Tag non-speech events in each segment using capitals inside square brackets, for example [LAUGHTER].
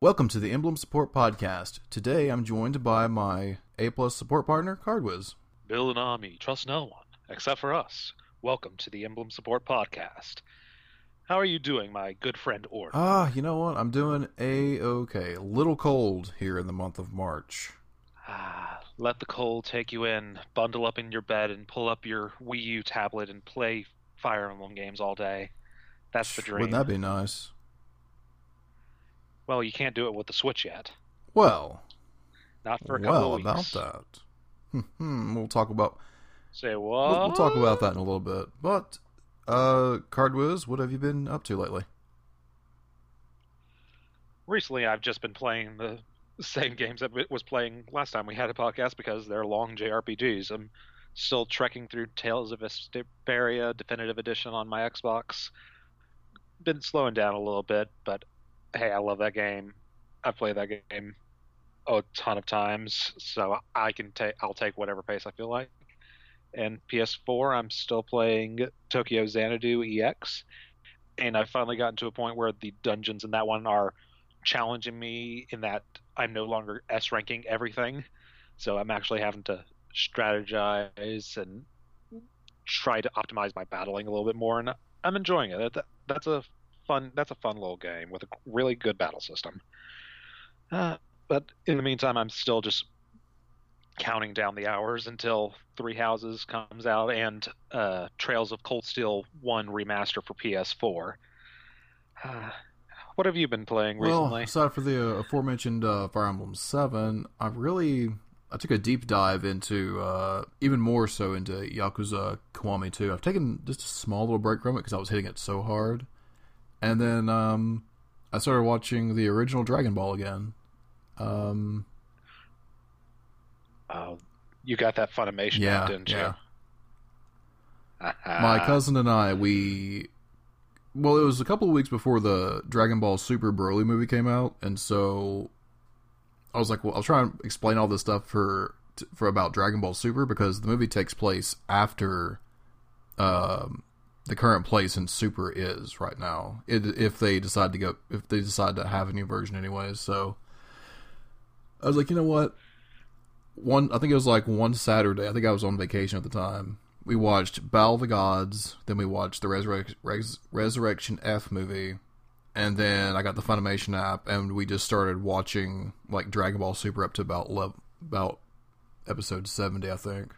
Welcome to the Emblem Support Podcast. Today I'm joined by my A plus support partner, Cardwiz. Build an army, trust no one, except for us. Welcome to the Emblem Support Podcast. How are you doing, my good friend Ord? Ah, you know what? I'm doing a okay. A little cold here in the month of March. Ah, let the cold take you in, bundle up in your bed, and pull up your Wii U tablet and play Fire Emblem games all day. That's the dream. Wouldn't that be nice? Well, you can't do it with the Switch yet. Well, Not for a couple well of weeks. about that. Hmm, we'll talk about Say we'll, we'll talk about that in a little bit. But uh, Cardwiz, what have you been up to lately? Recently, I've just been playing the [LAUGHS] same games that was playing last time we had a podcast because they're long JRPGs. I'm still trekking through Tales of Vesperia Definitive Edition on my Xbox. Been slowing down a little bit, but hey, I love that game. I've played that game a ton of times, so I can take I'll take whatever pace I feel like. And PS4, I'm still playing Tokyo Xanadu EX, and I've finally gotten to a point where the dungeons in that one are challenging me in that I'm no longer S ranking everything. So I'm actually having to strategize and try to optimize my battling a little bit more, and I'm enjoying it. That's a fun. That's a fun little game with a really good battle system. Uh, but in the meantime, I'm still just counting down the hours until Three Houses comes out and uh, Trails of Cold Steel One remaster for PS4. Uh, what have you been playing recently? Well, aside for the uh, aforementioned uh, Fire Emblem Seven, I really I took a deep dive into uh, even more so into Yakuza Kiwami 2. I've taken just a small little break from it because I was hitting it so hard, and then um, I started watching the original Dragon Ball again. Um, Oh, you got that Funimation, yeah, app, didn't you? yeah. Uh-huh. My cousin and I, we well, it was a couple of weeks before the Dragon Ball Super Broly movie came out, and so I was like, well, I'll try and explain all this stuff for for about Dragon Ball Super because the movie takes place after um, the current place in Super is right now. It, if they decide to go, if they decide to have a new version, anyways. So I was like, you know what? One, I think it was like one Saturday. I think I was on vacation at the time. We watched Battle of the Gods, then we watched the Res- Resurrection F movie, and then I got the Funimation app, and we just started watching like Dragon Ball Super up to about about episode seventy, I think.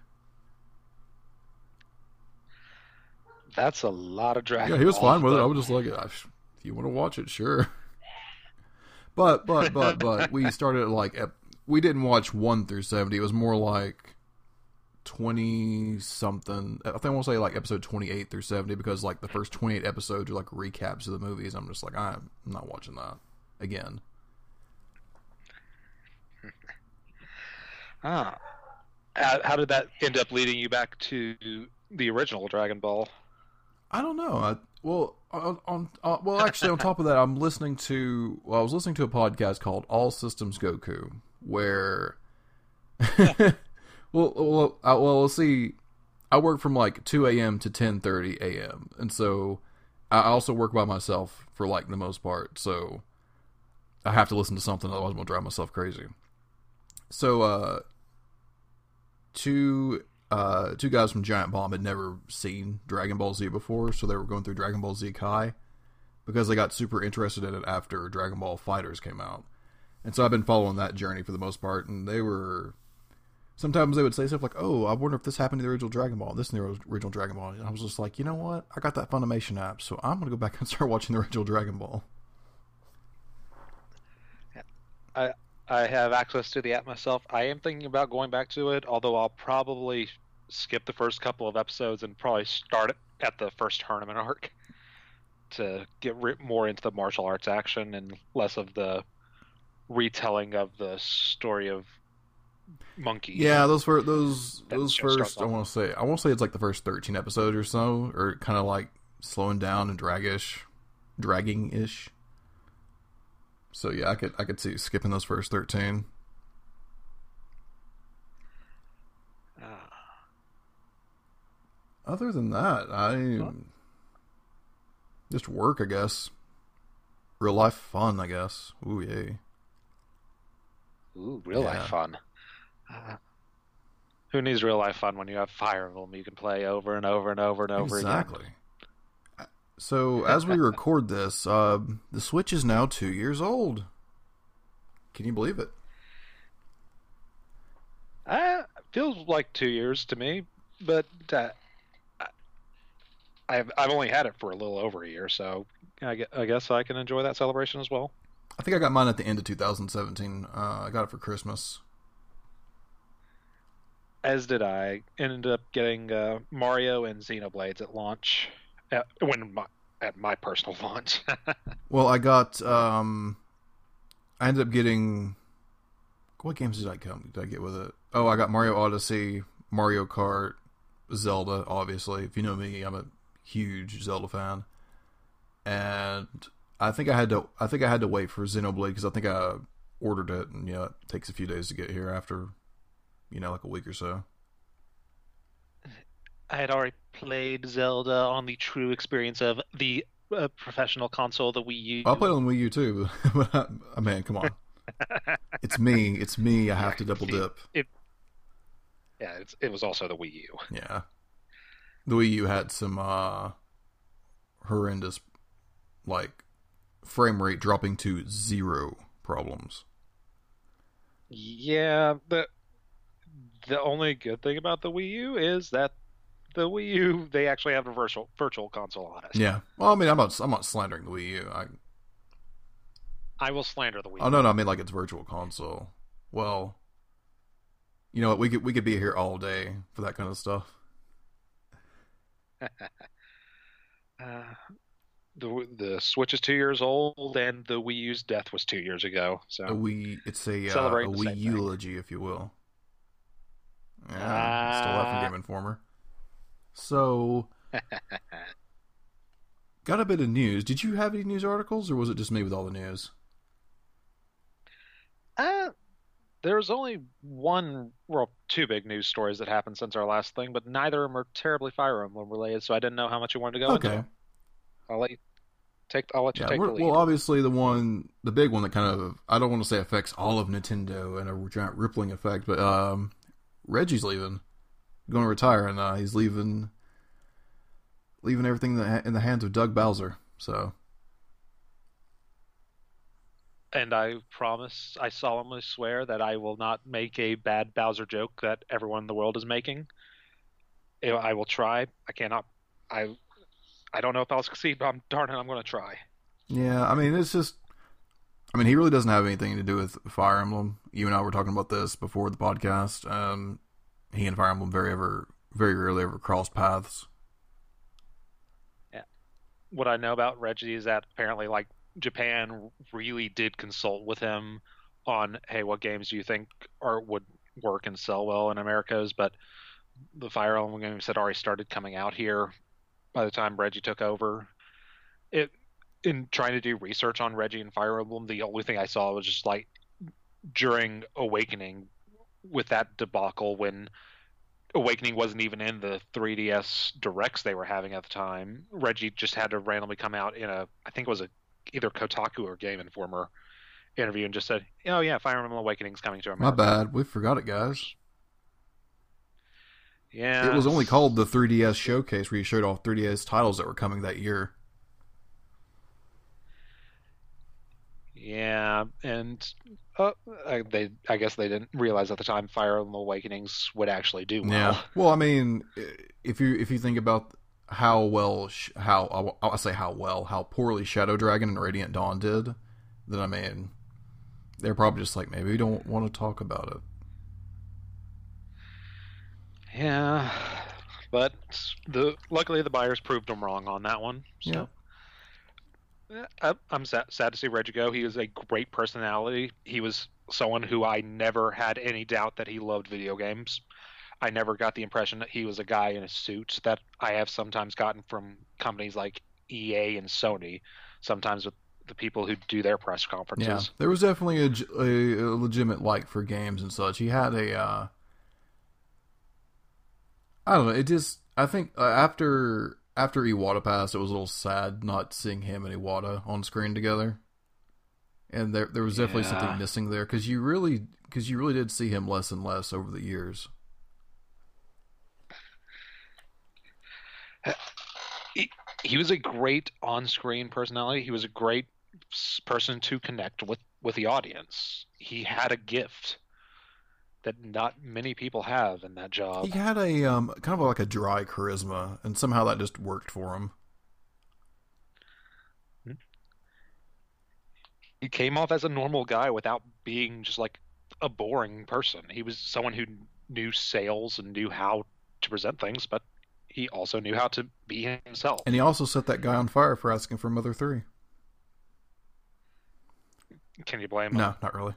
That's a lot of Dragon Yeah, he was Ball, fine with it. I was just like, "Ah, if you want to watch it, sure. But but but but [LAUGHS] we started like we didn't watch one through seventy. It was more like twenty something. I think I want to say like episode twenty eight through seventy because like the first twenty eight episodes are like recaps of the movies. I'm just like I'm not watching that again. [LAUGHS] Ah. How, how did that end up leading you back to the original Dragon Ball? I don't know. I, well, on, on uh, well, actually, on top of that, I'm listening to. Well, I was listening to a podcast called All Systems Goku, where. [LAUGHS] well, well, I, well, let's see. I work from like 2 a.m. to 10:30 a.m. and so I also work by myself for like the most part. So I have to listen to something, otherwise I'm gonna drive myself crazy. So, uh, two uh, two guys from Giant Bomb had never seen Dragon Ball Z before, so they were going through Dragon Ball Z Kai because they got super interested in it after Dragon Ball FighterZ came out. And so I've been following that journey for the most part, and they were sometimes they would say stuff like, "Oh, I wonder if this happened to the original Dragon Ball, this in the original Dragon Ball." And I was just like, you know what? I got that Funimation app, so I'm gonna go back and start [LAUGHS] watching the original Dragon Ball. I have access to the app myself. I am thinking about going back to it, although I'll probably skip the first couple of episodes and probably start at the first tournament [LAUGHS] arc to get re- more into the martial arts action and less of the retelling of the story of Monkey. Yeah, those first those those first I want to say I want to say it's like the first thirteen episodes or so, or kind of like slowing down and dragish, dragging ish. So yeah, I could I could see skipping those first thirteen. Ah. Other than that, I just work, I guess. Real life fun, I guess. Ooh yay. Ooh, real Yeah. life fun. Uh, who needs real life fun when you have Fire Emblem you can play over and over and over and over again? exactly. So as we record this, uh, the Switch is now two years old. Can you believe it? Uh, feels like two years to me, but uh, I- I've I've only had it for a little over a year, so I I guess I can enjoy that celebration as well. I think I got mine at the end of 2017. Uh, I got it for Christmas. As did I. Ended up getting uh, Mario and Xenoblades at launch, at, when my, at my personal launch. [LAUGHS] Well, I got. Um, I ended up getting. What games did I come? Did I get with it? Oh, I got Mario Odyssey, Mario Kart, Zelda. Obviously, if you know me, I'm a huge Zelda fan. And I think I had to. I think I had to wait for Xenoblade because I think I ordered it, and yeah, it takes a few days to get here after, you know, like a week or so. I had already played Zelda on the true experience of the uh, professional console, the Wii U. I'll play it on Wii U too, [LAUGHS] but I, I mean, come on, [LAUGHS] it's me. It's me. I have to double dip. Yeah, it's, it was also the Wii U. Yeah. The Wii U had some uh horrendous like frame rate dropping to zero problems. Yeah, the the only good thing about the Wii U is that the Wii U they actually have a virtual virtual console on it. Yeah. Well, I mean, I'm not I'm not slandering the Wii U. I I will slander the Wii. Oh no, no, I mean like it's virtual console. Well, you know what? We could we could be here all day for that kind of stuff. [LAUGHS] Uh, the the Switch is two years old, and the Wii U's death was two years ago. So A Wii, it's a uh, a Wii same thing. eulogy, if you will. Yeah, stole that Ah. from Game Informer. So, [LAUGHS] got a bit of news. Did you have any news articles, or was it just me with all the news? Uh, there's only one, well, two big news stories that happened since our last thing, but neither of them are terribly Fire Emblem related, so I didn't know how much you wanted to go into. Okay. them. I'll let you take. I'll let you Yeah. take the lead. Well, obviously the one, the big one that kind of, I don't want to say affects all of Nintendo and a giant rippling effect, but um, Reggie's leaving, going to retire, and uh, he's leaving, leaving everything in the, in the hands of Doug Bowser. So and I promise, I solemnly swear that I will not make a bad Bowser joke that everyone in the world is making. I will try. I cannot. I. I don't know if I'll succeed, but I'm darn it, I'm going to try. yeah, I mean it's just, I mean he really doesn't have anything to do with Fire Emblem. You and I were talking about this before the podcast. Um, he and Fire Emblem very ever, very rarely ever crossed paths. Yeah. What I know about Reggie is that apparently, like Japan really did consult with him on, hey, what games do you think are would work and sell well in Americas? But the Fire Emblem games had already started coming out here by the time Reggie took over. It in trying to do research on Reggie and Fire Emblem, the only thing I saw was just like during Awakening with that debacle when Awakening wasn't even in the 3DS directs they were having at the time. Reggie just had to randomly come out in a, I think it was a either Kotaku or Game Informer interview and just said, "Oh yeah, Fire Emblem Awakening's coming to America." My bad, we forgot it, guys. Yeah, It was only called the 3DS Showcase, where you showed off 3DS titles that were coming that year. Yeah, and uh, I- they, I guess they didn't realize at the time Fire Emblem Awakenings would actually do well. Yeah. Well, I mean, if you if you think about how well sh- how I I say how well how poorly Shadow Dragon and Radiant Dawn did, then I mean, they're probably just like maybe we don't want to talk about it. Yeah, but the luckily the buyers proved them wrong on that one. So. Yeah. I'm sad, sad to see Reggie go. He was a great personality. He was someone who I never had any doubt that he loved video games. I never got the impression that he was a guy in a suit that I have sometimes gotten from companies like EA and Sony, sometimes with the people who do their press conferences. Yeah, there was definitely a legitimate like for games and such. He had a, uh, I don't know. It just I think uh, after after Iwata passed, it was a little sad not seeing him and Iwata on screen together. and there there was definitely Yeah. something missing there because you really because you really did see him less and less over the years. he was a great on-screen personality. He was a great person to connect with with the audience. He had a gift that not many people have in that job. He had a um kind of like a dry charisma, and somehow that just worked for him. He came off as a normal guy without being just like a boring person. He was someone who knew sales and knew how to present things, but he also knew how to be himself. And he also set that guy on fire for asking for Mother Three. Can you blame him? No, not really.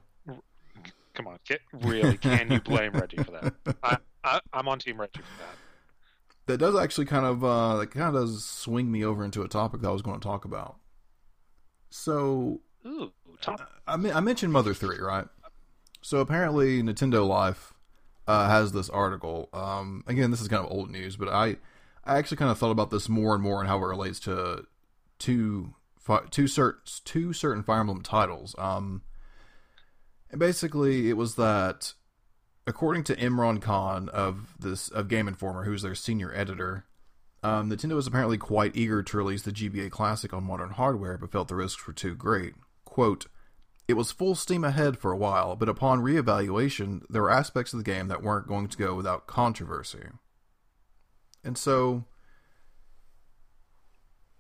Come on, get, really? Can you blame Reggie for that? I, I, I'm on Team Reggie for that. That does actually kind of uh, that kind of does swing me over into a topic that I was going to talk about. So Ooh. I, I mentioned Mother 3, right? So apparently Nintendo Life uh, has this article. Um, again, this is kind of old news, but I I actually kind of thought about this more and more and how it relates to two two certain two certain Fire Emblem titles. Um, and basically, it was that according to Imran Khan of this of Game Informer, who's their senior editor, um, Nintendo was apparently quite eager to release the GBA Classic on modern hardware, but felt the risks were too great. Quote, it was full steam ahead for a while, but upon reevaluation, there were aspects of the game that weren't going to go without controversy. And so,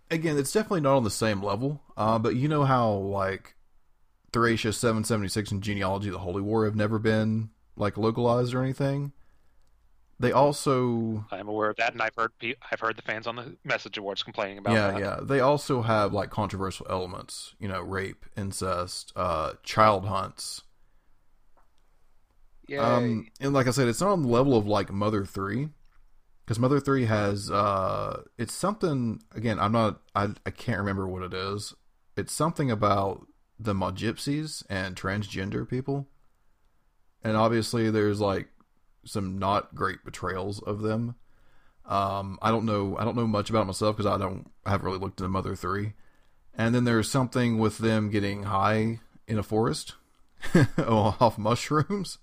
again, it's definitely not on the same level, uh, but you know how, like, Thracia 776 and Genealogy of the Holy War have never been, like, localized or anything? They also I'm aware of that, and I've heard pe- I've heard the fans on the message awards complaining about yeah, that. yeah. They also have like controversial elements, you know, rape, incest, uh, child hunts. Yeah. Um, and like I said, it's not on the level of like Mother Three, because Mother Three has uh, it's something. Again, I'm not. I I can't remember what it is. It's something about the Magypsies and transgender people, and obviously there's like some not great betrayals of them. Um, I don't know. I don't know much about myself because I don't. I haven't really looked into Mother Three. And then there's something with them getting high in a forest [LAUGHS] off mushrooms.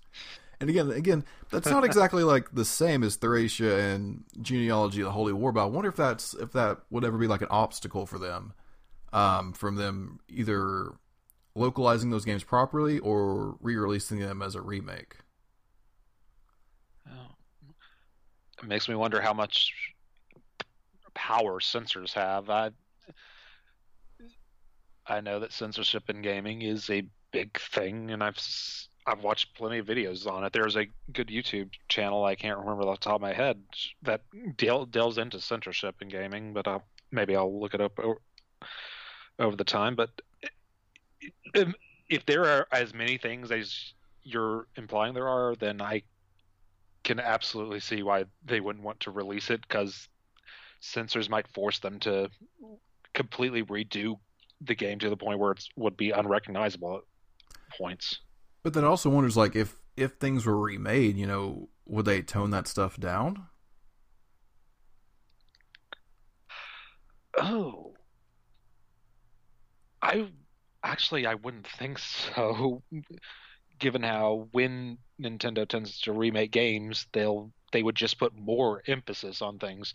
And again, again, that's not exactly like the same as Thracia and Genealogy of the Holy War, but I wonder if that's if that would ever be like an obstacle for them, um, from them either localizing those games properly or re-releasing them as a remake. Oh. It makes me wonder how much power censors have. I I know that censorship in gaming is a big thing, and I've I've watched plenty of videos on it. There's a good YouTube channel I can't remember off the top of my head that del- delves into censorship in gaming, but I'll, maybe I'll look it up over the time. But if, if there are as many things as you're implying there are, then I can absolutely see why they wouldn't want to release it because censors might force them to completely redo the game to the point where it would be unrecognizable at points. But then also wonders like if if things were remade, you know, would they tone that stuff down? Oh, I actually I wouldn't think so. [LAUGHS] Given how when Nintendo tends to remake games, they'll they would just put more emphasis on things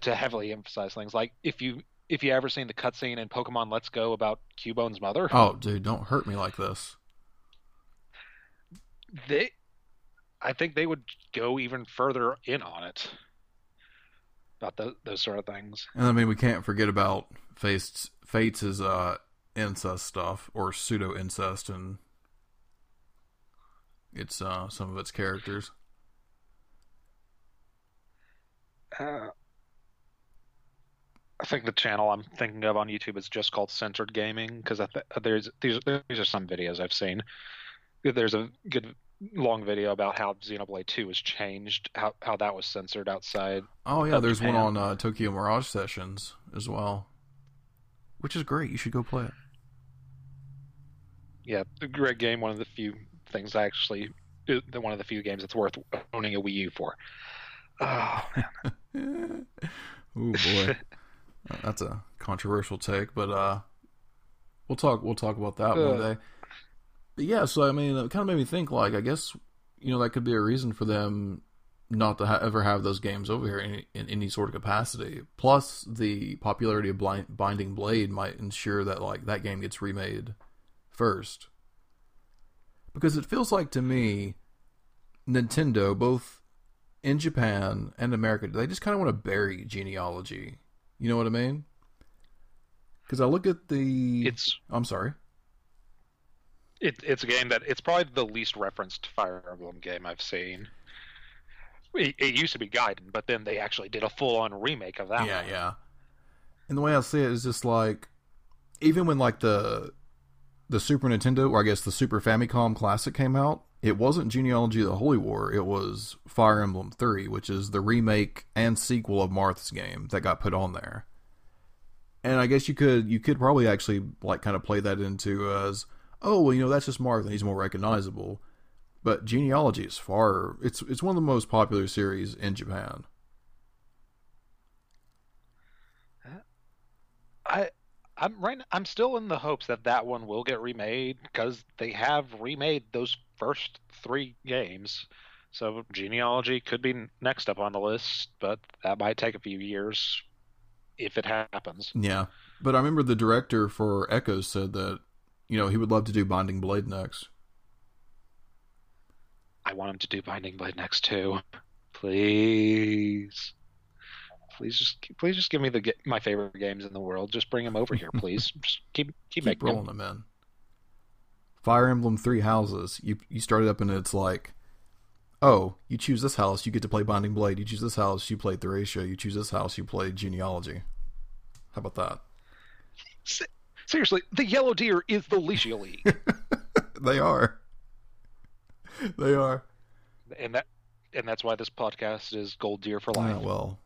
to heavily emphasize things. Like if you if you ever seen the cutscene in Pokemon Let's Go about Cubone's mother, Oh, dude, don't hurt me like this. they I think they would go even further in on it about tho- those sort of things. And I mean, we can't forget about Fates Fates' is uh, incest stuff or pseudo incest and it's uh, some of its characters. Uh, I think the channel I'm thinking of on YouTube is just called Censored Gaming because th- there's these these are some videos I've seen. There's a good long video about how Xenoblade 2 was changed, how how that was censored outside. Oh yeah, there's one on uh, Tokyo Mirage Sessions as well, which is great. You should go play it. Yeah, a great game. One of the few things I actually, uh, the one of the few games that's worth owning a Wii U for. Oh, man. oh boy, [LAUGHS] that's a controversial take, but uh, we'll talk. We'll talk about that one Uh. day. But yeah, so I mean, it kind of made me think. Like, I guess you know that could be a reason for them not to ha- ever have those games over here in, in any sort of capacity. Plus, the popularity of Blind- Binding Blade might ensure that like that game gets remade first. Because it feels like to me, Nintendo, both in Japan and America, they just kind of want to bury genealogy. You know what I mean? Because I look at the. It's I'm sorry. it, it's a game that it's probably the least referenced Fire Emblem game I've seen. It, it used to be Gaiden, but then they actually did a full-on remake of that. yeah, one. yeah. And the way I see it is just like, even when like the the Super Nintendo, or I guess the Super Famicom Classic came out, it wasn't Genealogy of the Holy War. It was Fire Emblem Three, which is the remake and sequel of Marth's game that got put on there. And I guess you could you could probably actually like kind of play that into as oh well you know that's just Marth and he's more recognizable. But Genealogy is far it's it's one of the most popular series in Japan. I I'm right. I'm still in the hopes that that one will get remade because they have remade those first three games. So genealogy could be next up on the list, but that might take a few years if it happens. Yeah, but I remember the director for Echo said that you know he would love to do Binding Blade next. I want him to do Binding Blade next too. Please, please just please just give me the my favorite games in the world. Just bring them over here, please. [LAUGHS] just keep keep, Keep making rolling them. them in. Fire Emblem Three Houses. You you start it up and it's like, oh, you choose this house, you get to play Binding Blade. You choose this house, you play Thracia. You choose this house, you play Genealogy. How about that? Se- Seriously, the Yellow Deer is the Lycia League, [LAUGHS] they are. They are. and that and that's why this podcast is Gold Deer for ah, life. Yeah, well,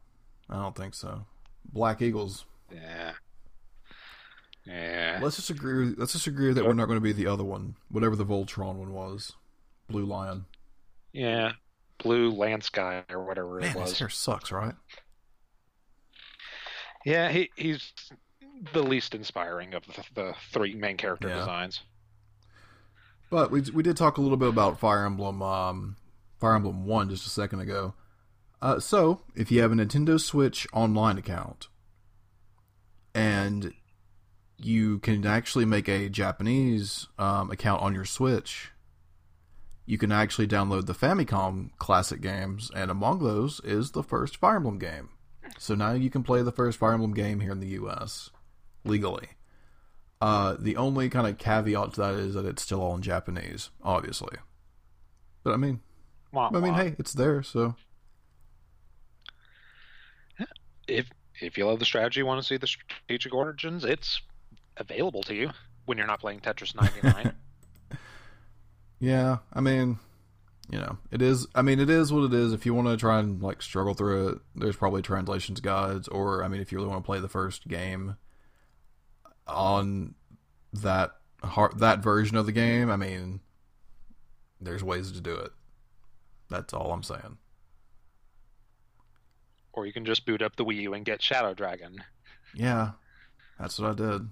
I don't think so. Black Eagles. Yeah. Yeah. Let's just agree. Let's just agree that we're not going to be the other one, whatever the Voltron one was. Blue Lion. Yeah. Blue Land Sky or whatever Man, it his was. hair sucks, right? Yeah, he he's the least inspiring of the, the three main character Yeah. designs. But we we did talk a little bit about Fire Emblem, um, Fire Emblem One just a second ago. Uh, so if you have a Nintendo Switch online account, and you can actually make a Japanese um, account on your Switch, you can actually download the Famicom classic games, and among those is the first Fire Emblem game. So now you can play the first Fire Emblem game here in the U.S. legally. Uh, the only kind of caveat to that is that it's still all in Japanese, obviously. But I mean, Wah, I mean, wah. hey, it's there, so if if you love the strategy, want to see the strategic origins, it's available to you when you're not playing Tetris 99. [LAUGHS] yeah. I mean, you know, it is. I mean, it is what it is. If you want to try and like struggle through it, there's probably translations guides, or I mean, if you really want to play the first game on that heart that version of the game, I mean, there's ways to do it. That's all I'm saying. Or you can just boot up the Wii U and get Shadow Dragon. Yeah, that's what I did.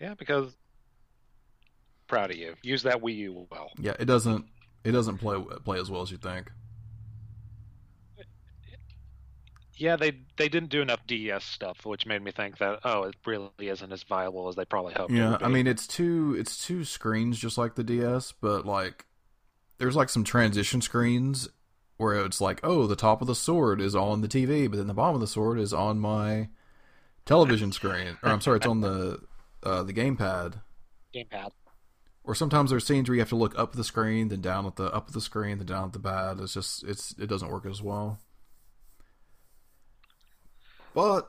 Yeah, because proud of you. Use that Wii U well. Yeah, it doesn't. It doesn't play play as well as you think. Yeah, they they didn't do enough DS stuff, which made me think that oh, it really isn't as viable as they probably hoped. it Yeah, I mean it's two it's two screens just like the DS, but like there's like some transition screens where it's like, oh, the top of the sword is on the TV, but then the bottom of the sword is on my television screen, or I'm sorry, it's on the uh, the gamepad. gamepad. Or sometimes there's scenes where you have to look up the screen, then down at the up the screen, then down at the pad. It's just it's it doesn't work as well. But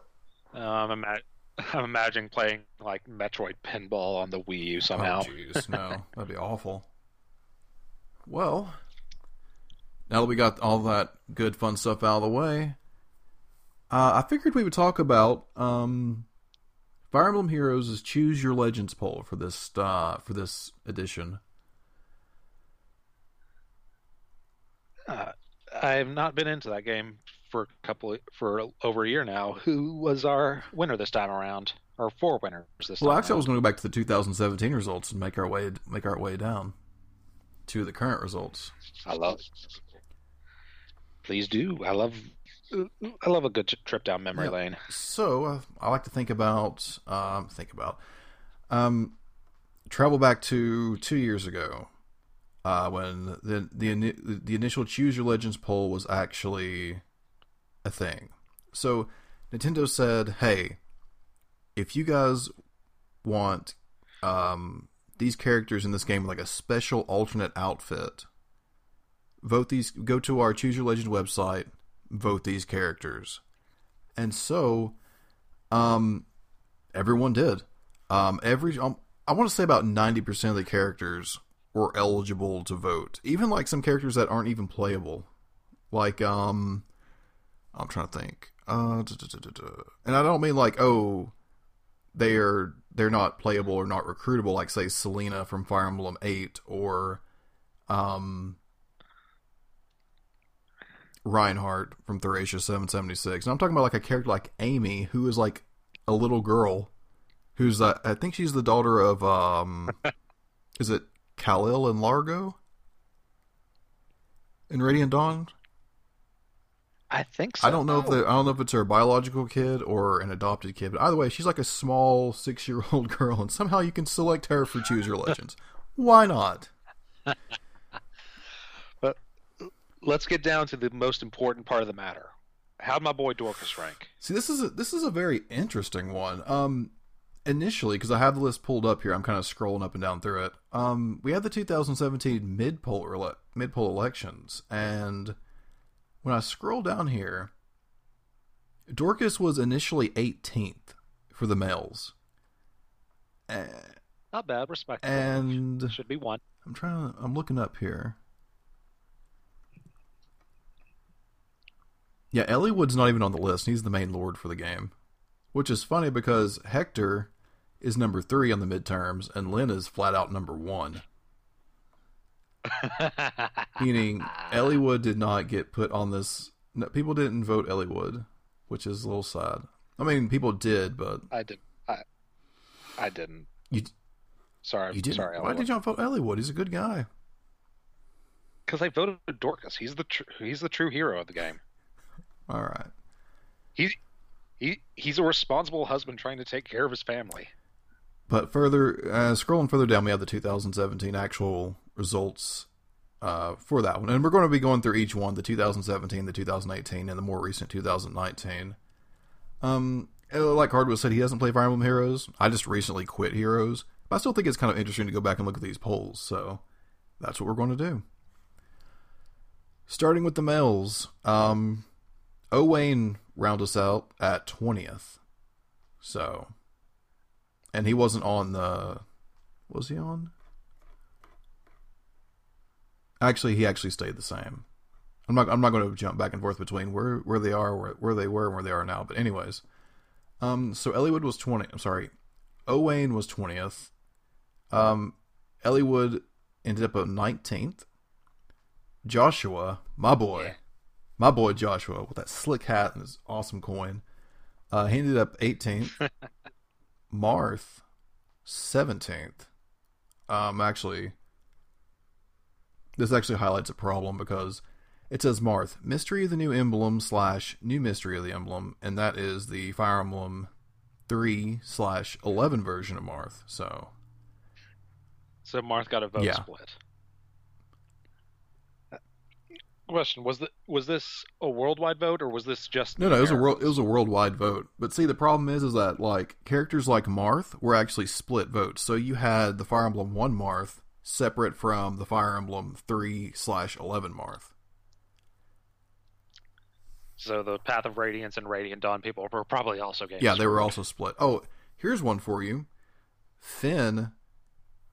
Uh, I'm, ima- [LAUGHS] I'm imagining playing like Metroid Pinball on the Wii U somehow. Oh, jeez, no, [LAUGHS] that'd be awful. Well, now that we got all that good, fun stuff out of the way, uh, I figured we would talk about um, Fire Emblem Heroes' Choose Your Legends poll for this uh, for this edition. Uh, I have not been into that game for a couple for over a year now. Who was our winner this time around? or four winners this Well, time. Well, actually, I was going to go back to the 2017 results and make our way make our way down to the current results. I love. Please do. I love. I love a good trip down memory Yeah. lane. So uh, I like to think about um, think about um, travel back to two years ago uh, when the the the initial Choose Your Legends poll was actually a thing. So Nintendo said, "Hey, if you guys want um, these characters in this game like a special alternate outfit, vote these. Go to our Choose Your Legend website, vote these characters." And so, um, everyone did. Um, every um, I want to say about ninety percent of the characters were eligible to vote. Even like some characters that aren't even playable, like um, I'm trying to think. Uh, duh, duh, duh. and I don't mean like oh, they are they're not playable or not recruitable. Like say Selena from Fire Emblem Eight or um. Reinhardt from Thracia 776. And I'm talking about like a character like Amy, who is like a little girl who's uh, I think she's the daughter of um [LAUGHS] is it Calill and Largo in Radiant Dawn? I think so. I don't know if Oh, the I don't know if it's her biological kid or an adopted kid, but either way, she's like a small six year old [LAUGHS] girl, and somehow you can select her for Choose Your Legends. Why not? [LAUGHS] Let's get down to the most important part of the matter. How'd my boy Dorcas rank? See, this is a, this is a very interesting one. Um, initially, because I have the list pulled up here, I'm kind of scrolling up and down through it. Um, we had the 2017 mid poll mid poll elections, and when I scroll down here, Dorcas was initially 18th for the males, Eh, Not bad, respectable. and should be one. I'm trying. to I'm looking up here. Yeah, Eliwood's not even on the list. He's the main lord for the game, which is funny because Hector is number three on the midterms, and Lyn is flat out number one. [LAUGHS] Meaning, Eliwood did not get put on this. No, people didn't vote Eliwood, which is a little sad. I mean, people did, but I did. I. I didn't. you Sorry. you didn't. Sorry. Why did y'all vote Eliwood? He's a good guy. Because I voted Dorcas. He's the tr- he's the true hero of the game. All right. He he he's a responsible husband trying to take care of his family. But further, uh, scrolling further down, we have the 2017 actual results uh, for that one, and we're going to be going through each one: the 2017, the 2018, and the more recent 2019. Um, uh, like Hardwood said, he doesn't play Fire Emblem Heroes. I just recently quit Heroes, but I still think it's kind of interesting to go back and look at these polls. So that's what we're going to do. Starting with the males, um, Owain round us out at 20th. So and he wasn't on the was he on? Actually he actually stayed the same. I'm not i'm not going to jump back and forth between where where they are where, where they were and where they are now but anyways. Um so eliwood was 20 i'm sorry. Owain was 20th um eliwood ended up at 19th joshua my boy. Yeah. My boy joshua with that slick hat and his awesome coin uh he ended up 18th [LAUGHS] Marth, seventeenth. Um, actually, this actually highlights a problem because it says Marth, mystery of the new emblem slash new mystery of the emblem, and that is the Fire Emblem three slash eleven version of Marth. So So Marth got a vote Yeah. split. Question: Was the was this a worldwide vote or was this just no, no, it was a world, it was a worldwide vote. But see, the problem is, is that like characters like Marth were actually split votes. So you had the Fire Emblem one Marth separate from the Fire Emblem three slash eleven Marth. So the Path of Radiance and Radiant Dawn people were probably also getting. Yeah, they were also split. Oh, here's one for you. Finn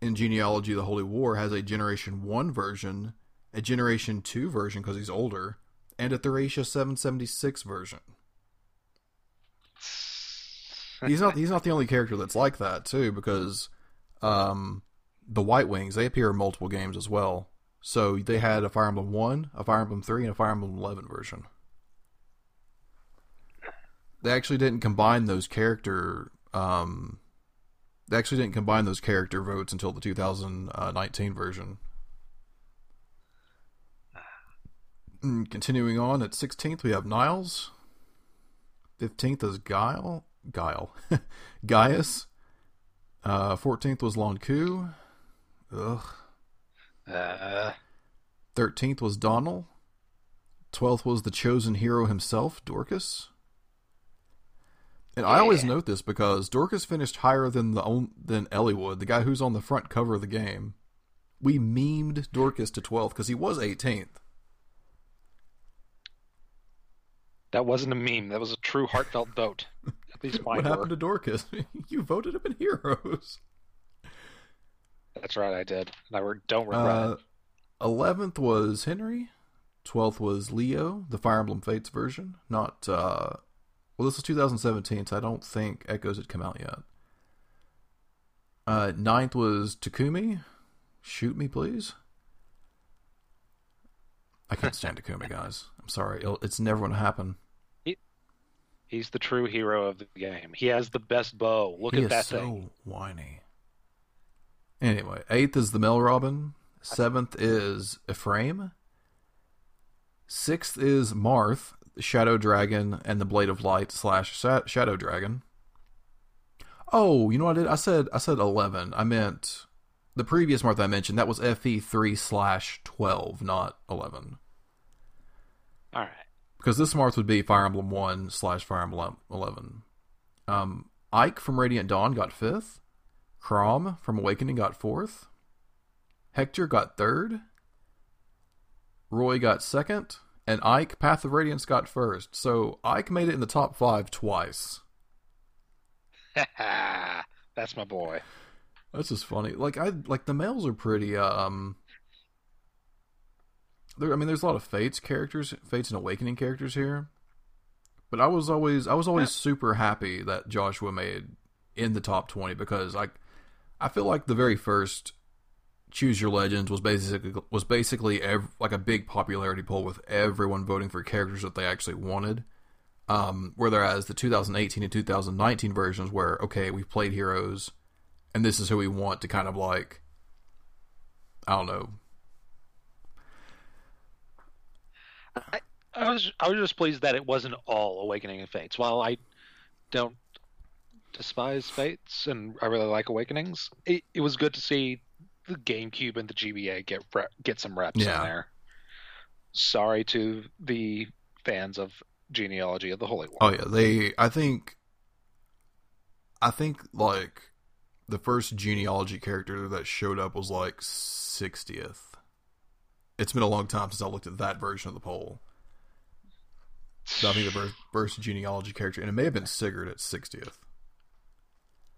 in Genealogy of the Holy War has a Generation 1 version, a Generation 2 version because he's older, and a Thracia 776 version. He's not he's not the only character that's like that too because um the White Wings, they appear in multiple games as well. So they had a Fire Emblem 1, a Fire Emblem 3, and a Fire Emblem 11 version. They actually didn't combine those character Um, they actually didn't combine those character votes until the 2019 version. Mm, continuing on at 16th, we have Niles. 15th is Guile. Guile. [LAUGHS] Gaius. Uh, 14th was Lon'qu. Ugh. Uh, 13th was Donnel. 12th was the chosen hero himself, Dorcas. And I always note this because Dorcas finished higher than the on, than Eliwood, the guy who's on the front cover of the game. We memed Dorcas to 12th because he was 18th. That wasn't a meme. That was a true heartfelt vote. At least mine what happened to Dorcas? [LAUGHS] you voted him in Heroes. That's right, I did. And I re- don't regret Uh, it. 11th was Henry. 12th was Leo, the Fire Emblem Fates version. Not, uh, well, this was 2017, so I don't think Echoes had come out yet. Uh, 9th was Takumi. Shoot me, please. I can't stand Takumi, guys. I'm sorry. It'll, it's never going to happen. He's the true hero of the game. He has the best bow. Look he at is that so thing. whiny. Anyway, eighth is the Mel Robin. Seventh is Ephraim. Sixth is Marth, the Shadow Dragon, and the Blade of Light slash Shadow Dragon. Oh, you know what I did? I said I said eleven. I meant the previous Marth I mentioned. That was FE three slash twelve, not eleven. All right. Because this Marth would be Fire Emblem one slash Fire Emblem eleven. Um, Ike from Radiant Dawn got fifth. Chrom from Awakening got fourth. Hector got third. Roy got second. And Ike, Path of Radiance, got first. So Ike made it in the top five twice. [LAUGHS] That's my boy. That's just funny. Like I like the males are pretty um there I mean there's a lot of Fates characters, Fates and Awakening characters here. But I was always I was always super happy that Joshua made in the top 20 because like I feel like the very first Choose Your Legends was basically was basically ev- like a big popularity poll with everyone voting for characters that they actually wanted. Um, whereas the 2018 and 2019 versions where okay we've played heroes and this is who we want to kind of like I don't know. I was I was just pleased that it wasn't all Awakening and Fates. While I don't despise Fates and I really like Awakenings, it, it was good to see the GameCube and the GBA get re- get some reps Yeah. in there. Sorry to the fans of Genealogy of the Holy War. Oh yeah, they I think I think like the first genealogy character that showed up was like 60th. It's been a long time since I looked at that version of the poll. So I think the first, genealogy character, and it may have been Sigurd at 60th.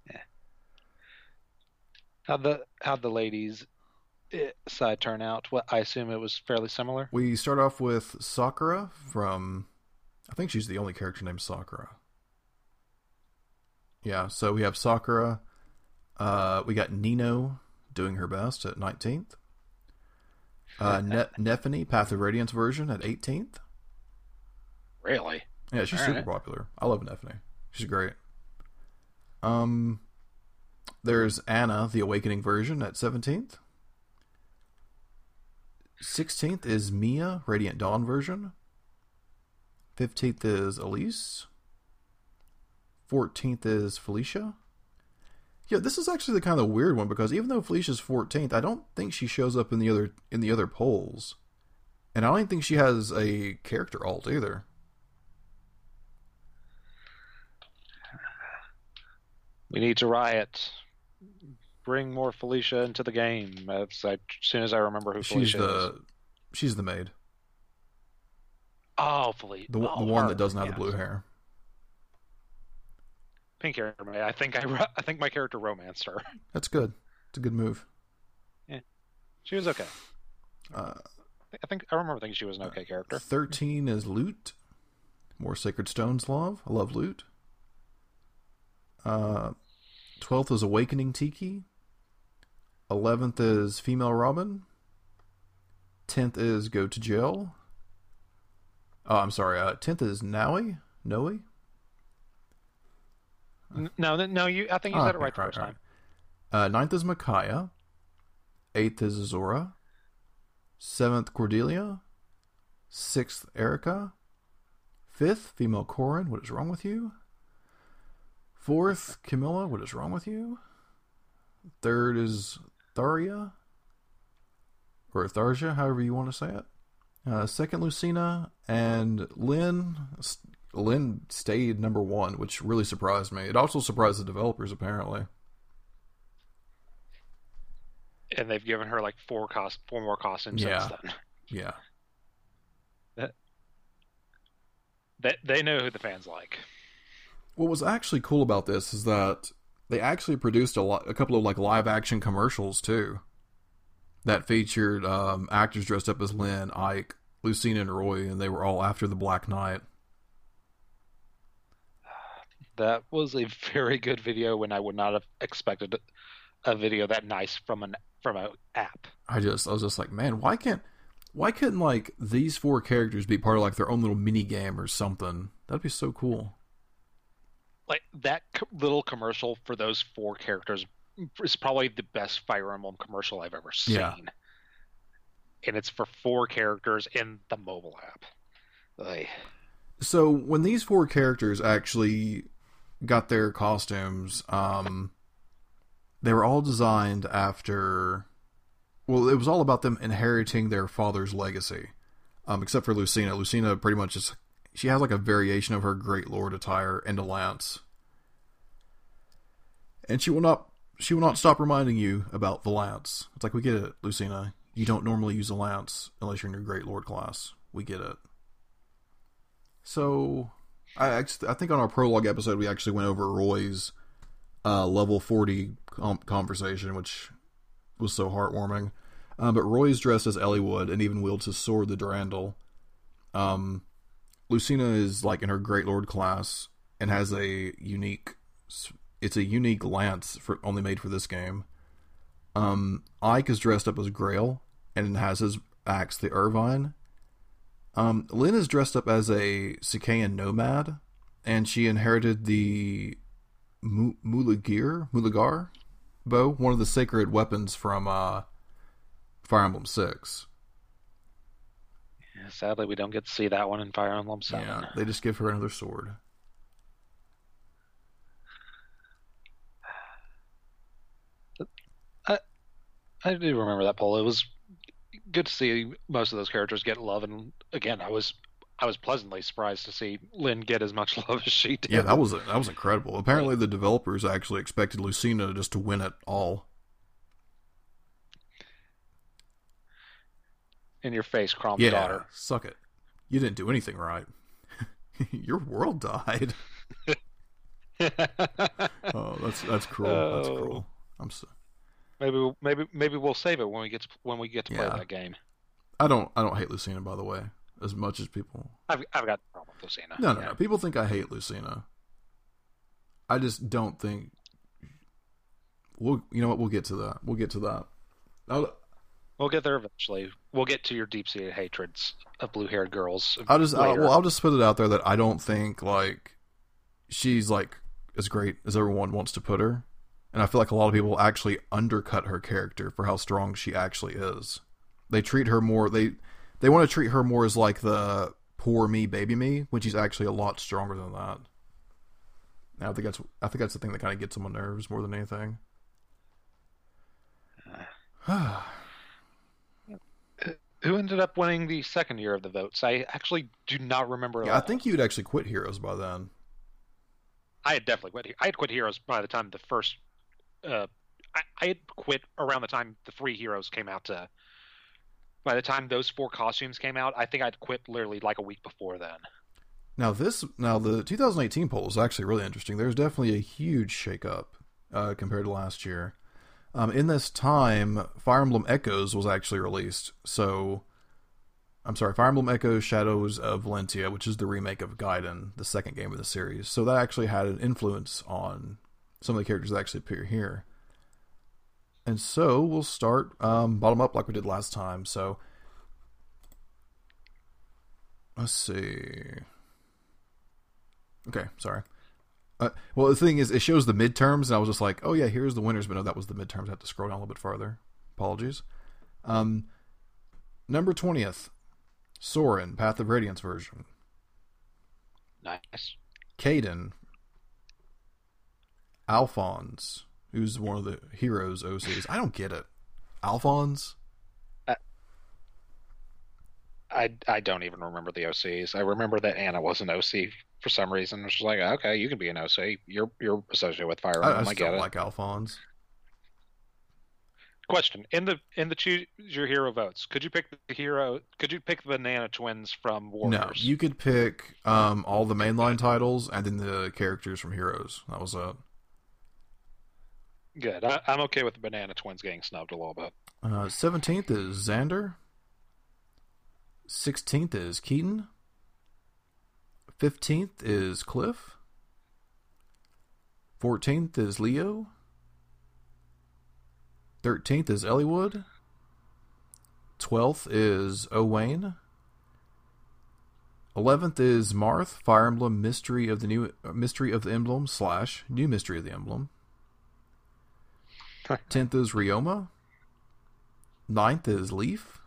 Yeah. How'd the how'd the ladies eh, side turn out? What I assume it was fairly similar. We start off with Sakura from. I think she's the only character named Sakura. Yeah, so we have Sakura. Uh, we got Nino doing her best at 19th. Uh, ne- Nephenee, Path of Radiance version at 18th. Really? Yeah, she's All super right. popular. I love Nephenee. She's great. Um, there's Anna, the Awakening version, at 17th. 16th is Mia, Radiant Dawn version. 15th is Elise. 14th is Felicia. Yeah, this is actually the kind of weird one because even though Felicia's 14th, I don't think she shows up in the other in the other polls. And I don't even think she has a character alt either. We need to riot. Bring more Felicia into the game. As, I, as soon as I remember who She's Felicia the is. she's the maid, Oh, Felicia. the one- oh, the one her. that doesn't have Yes. the blue hair. Pink hair. I think I I think my character romanced her. [LAUGHS] That's good. It's a good move. Yeah, She was okay. Uh, I think I remember thinking she was an okay character. Thirteen is Lute. More sacred stones love. I love Lute. Uh, twelfth is awakening tiki. Eleventh is female robin. Tenth is go to jail. Oh, I'm sorry. Uh, tenth is Nowi. Nowi. N- No, no, you. I think you Oh, said it okay, right the first right. time. Uh, ninth is Micaiah. Eighth is Azura. Seventh, Cordelia. Sixth, Eirika. Fifth, female Corrin. What is wrong with you? Fourth, Camilla. What is wrong with you? Third is Tharia. Or Tharja, however you want to say it. Uh, second, Lucina. And Lyn. Lyn stayed number one, which really surprised me. It also surprised the developers, apparently. And they've given her like four cost, four more costumes Yeah. since then. Yeah. They they know who the fans like. What was actually cool about this is that they actually produced a lot, a couple of like live action commercials too, that featured um, actors dressed up as Lyn, Ike, Lucina, and Roy, and they were all after the Black Knight. That was a very good video when I would not have expected a video that nice from an from an app. I just, I was just like, man, why can't, why couldn't like these four characters be part of like their own little mini game or something? That'd be so cool. Like that co- little commercial for those four characters is probably the best Fire Emblem commercial I've ever seen. Yeah. And it's for four characters in the mobile app. Like, So when these four characters actually got their costumes, um, they were all designed after. Well, it was all about them inheriting their father's legacy, um, except for Lucina. Lucina pretty much just she has like a variation of her Great Lord attire and a lance, and she will not she will not stop reminding you about the lance. It's like we get it, Lucina. You don't normally use a lance unless you're in your Great Lord class. We get it. So, I actually, I think on our prologue episode we actually went over Roy's uh, level forty com- conversation, which was so heartwarming. Uh, but Roy's dressed as Eliwood and even wields his sword, the Durandal. Um, Lucina is like in her Great Lord class and has a unique. It's a unique lance for only made for this game. Um, Ike is dressed up as Greil and has his axe, the Urvan. Um, Lyn is dressed up as a Sacaen nomad, and she inherited the Mu- Mulagir, Mulagar bow, one of the sacred weapons from uh, Fire Emblem Six. yeah, sadly, we don't get to see that one in Fire Emblem Seven. Yeah, they just give her another sword. [SIGHS] I do remember that poll. It was good to see most of those characters get love, and again, I was I was pleasantly surprised to see Lyn get as much [LAUGHS] love as she did. Yeah, that was that was incredible. Apparently, the developers actually expected Lucina just to win it all. in your face, Chrom's Yeah, daughter. suck it. You didn't do anything right. [LAUGHS] Your world died. [LAUGHS] Oh, that's that's cruel. That's Oh. cruel. I'm so, maybe we'll- maybe maybe we'll save it when we get to, when we get to play Yeah. that game. I don't I don't hate Lucina by the way as much as people. I've I've got no problem with Lucina. No, no, Yeah. no. People think I hate Lucina. I just don't think. We'll you know what we'll get to that. We'll get to that. I'll, We'll get there eventually. We'll get to your deep-seated hatreds of blue-haired girls. I'll just I'll, well I'll just put it out there that I don't think like she's like as great as everyone wants to put her, and I feel like a lot of people actually undercut her character for how strong she actually is. They treat her more they they want to treat her more as like the poor me baby me when she's actually a lot stronger than that. And I think that's I think that's the thing that kind of gets on my nerves more than anything. [SIGHS] Who ended up winning the second year of the votes? I actually do not remember. Yeah, I think you'd actually quit Heroes by then. I had definitely quit. I had quit Heroes by the time the first. Uh, I, I had quit around the time the three Heroes came out. To by the time those four costumes came out, I think I'd quit literally like a week before then. Now this now the 2018 poll is actually really interesting. There's definitely a huge shakeup uh, compared to last year. Um, in this time, Fire Emblem Echoes was actually released. So, I'm sorry, Fire Emblem Echoes Shadows of Valentia, which is the remake of Gaiden, the second game of the series. So that actually had an influence on some of the characters that actually appear here. And so we'll start um, bottom up like we did last time. So let's see. Okay, sorry. Uh, well, the thing is, it shows the midterms, and I was just like, "Oh yeah, here's the winners," but no, that was the midterms. I have to scroll down a little bit farther. Apologies. Um, number twentieth, Soren, Path of Radiance version. Nice. Kaden, Alfonse, who's one of the heroes OCs. I don't get it. Alfonse. I I don't even remember the OCs. I remember that Anna was an OC for some reason. It's just like, okay, you can be an OC. You're you're associated with Fire I, I Emblem. I, get don't it. like Alfonse. Question: In the in the choose your hero votes, could you pick the hero? Could you pick the Banana Twins from Warriors? No, you could pick um, all the mainline titles and then the characters from Heroes. That was it. Good. I, I'm okay with the Banana Twins getting snubbed a little bit. Uh, Seventeenth is Xander. Sixteenth is Keaton. Fifteenth is Cliff. Fourteenth is Leo. Thirteenth is Eliwood. Twelfth is Owain. Eleventh is Marth, Fire Emblem Mystery of the New uh, Mystery of the Emblem slash New Mystery of the Emblem. [LAUGHS] Tenth is Ryoma. Ninth is Leaf.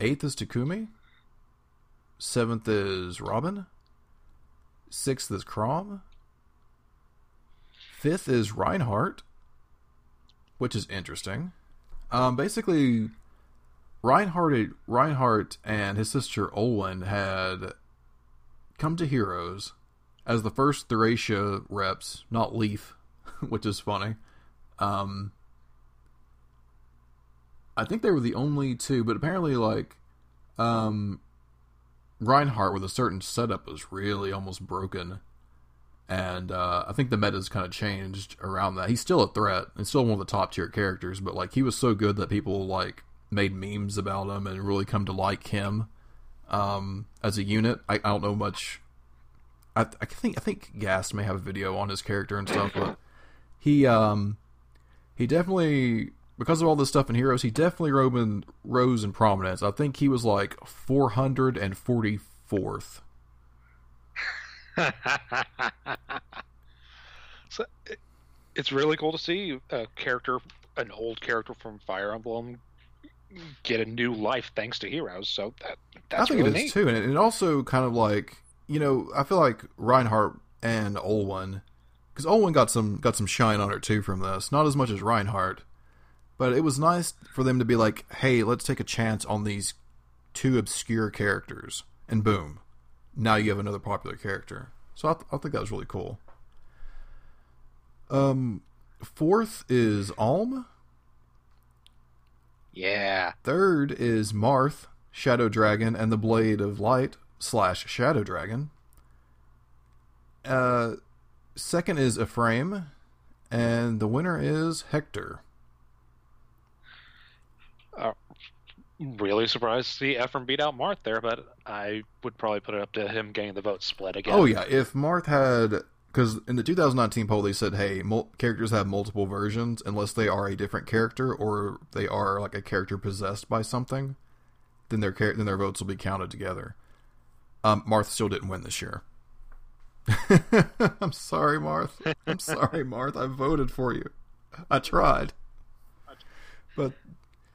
Eighth is Takumi. Seventh is Robin. Sixth is Chrom. Fifth is Reinhardt, which is interesting. Um, basically, Reinhardt, Reinhardt and his sister Olwen had come to Heroes as the first Thracia reps, not Leaf, [LAUGHS] which is funny. Um, I think they were the only two, but apparently, like, um, Reinhardt with a certain setup was really almost broken. And uh, I think the meta's kind of changed around that. He's still a threat and still one of the top tier characters, but like he was so good that people like made memes about him and really come to like him um, as a unit. I, I don't know much. I, I think I think Gast may have a video on his character and stuff, but he um he definitely because of all this stuff in Heroes, he definitely rose in, rose in prominence. I think he was like 444th. [LAUGHS] so it, it's really cool to see a character, an old character from Fire Emblem, get a new life thanks to Heroes. So that that's I think really it is neat. too, and it, it also kind of like you know I feel like Reinhardt and Olwen, because Olwen got some got some shine on her too from this, not as much as Reinhardt, but it was nice for them to be like, hey, let's take a chance on these two obscure characters, and boom, now you have another popular character. So I, th- I think that was really cool. Um, fourth is Alm. Yeah. Third is Marth, Shadow Dragon, and the Blade of Light slash Shadow Dragon. Uh, second is Ephraim, and the winner is Hector. Really surprised to see Ephraim beat out Marth there, but I would probably put it up to him getting the vote split again. Oh yeah, if Marth had because in the 2019 poll they said, hey, mul- characters have multiple versions unless they are a different character or they are like a character possessed by something, then their char- then their votes will be counted together. Um, Marth still didn't win this year. [LAUGHS] I'm sorry, Marth. I'm sorry, Marth. I voted for you. I tried, but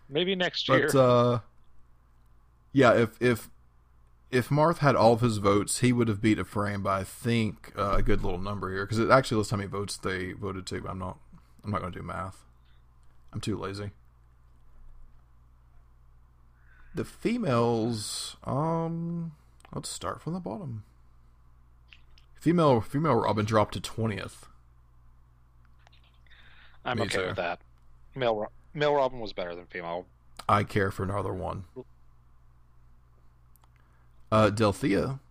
Maybe next year. but uh, yeah, if if if Marth had all of his votes, he would have beat Ephraim by I think uh, a good little number here because it actually lists how many votes they voted to. But I'm not I'm not going to do math. I'm too lazy. The females, um, let's start from the bottom. Female female Robin dropped to twentieth. I'm me okay too. with that. Male, male Robin was better than female. I care for another one. Uh, Delthea.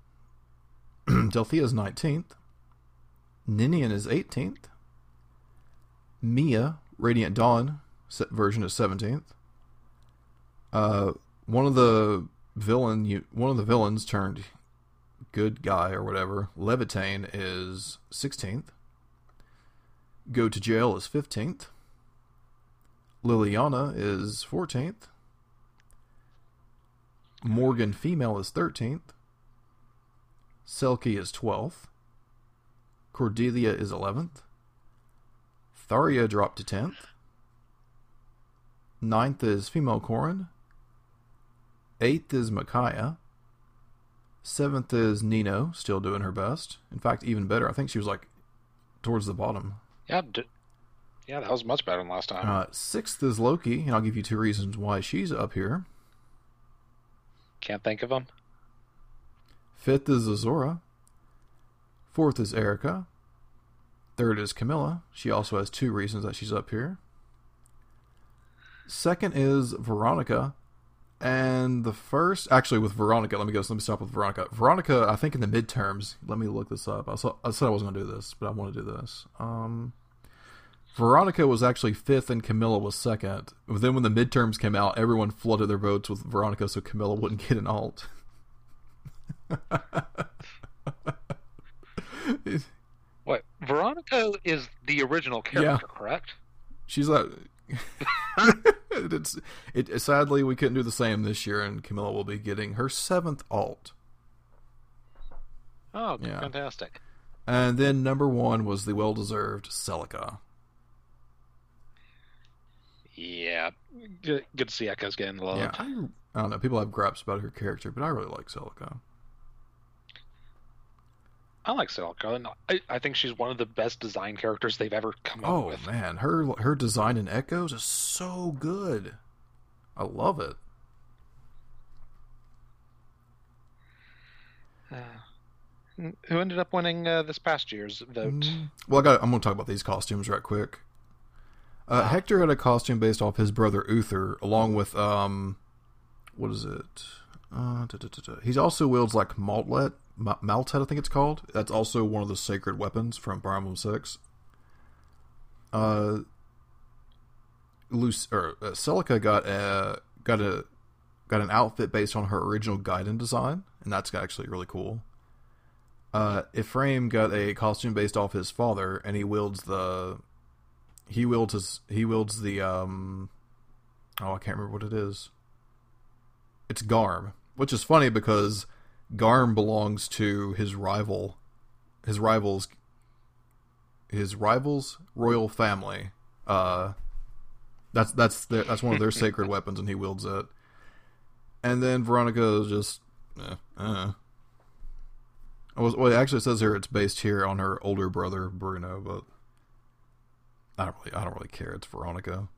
[CLEARS THROAT] Delthea is 19th. Ninian is 18th. Mia, Radiant Dawn version is 17th. Uh, one of the villain, you, one of the villains turned good guy or whatever. Laevatein is 16th. Go to jail is 15th. Lilina is 14th. Morgan female is 13th. Selkie is 12th. Cordelia is 11th. Tharia dropped to 10th. Ninth is female Corrin. Eighth is Micaiah. Seventh is Nino, still doing her best. In fact, even better. I think she was like towards the bottom. Yeah, d- yeah, that was much better than last time. Uh, sixth is Loki, and I'll give you two reasons why she's up here. Can't think of them. Fifth is Azura. Fourth is Eirika. Third is Camilla. She also has two reasons that she's up here. Second is Veronica. And the first, actually, with Veronica, let me go. Let me stop with Veronica. Veronica, I think in the midterms. Let me look this up. I, saw, I said I wasn't going to do this, but I want to do this. Um, Veronica was actually fifth, and Camilla was second. But then when the midterms came out, everyone flooded their votes with Veronica, so Camilla wouldn't get an alt. [LAUGHS] What? Veronica is the original character, correct? She's like, [LAUGHS] it's it. Sadly, we couldn't do the same this year, and Camilla will be getting her seventh alt. Oh, Yeah. fantastic. And then number one was the well-deserved Celica. Yeah, good, good to see Echoes getting loved. Yeah, I, I don't know. People have gripes about her character, but I really like Celica. I like Celica, and I, I think she's one of the best design characters they've ever come up with. Oh man, her her design in Echoes is so good. I love it. Uh, who ended up winning uh, this past year's vote? Mm. Well, I got. I'm going to talk about these costumes right quick. Uh, Hector had a costume based off his brother Uther, along with um, what is it? Uh, da, da, da, da. He's also wields like Maltlet, Ma- Maltet, I think it's called. That's also one of the sacred weapons from Fire Six. Uh, Luce or uh, Celica got a got a got an outfit based on her original Gaiden design, and that's actually really cool. Uh, Ephraim got a costume based off his father, and he wields the he wields his he wields the um oh I can't remember what it is. It's Garm, which is funny because Garm belongs to his rival, his rivals, his rivals royal family. Uh, that's that's their, that's one of their sacred [LAUGHS] weapons, and he wields it. And then Veronica is just, eh, uh. I was, well, it actually says here it's based here on her older brother Bruno, but I don't really, I don't really care. It's Veronica.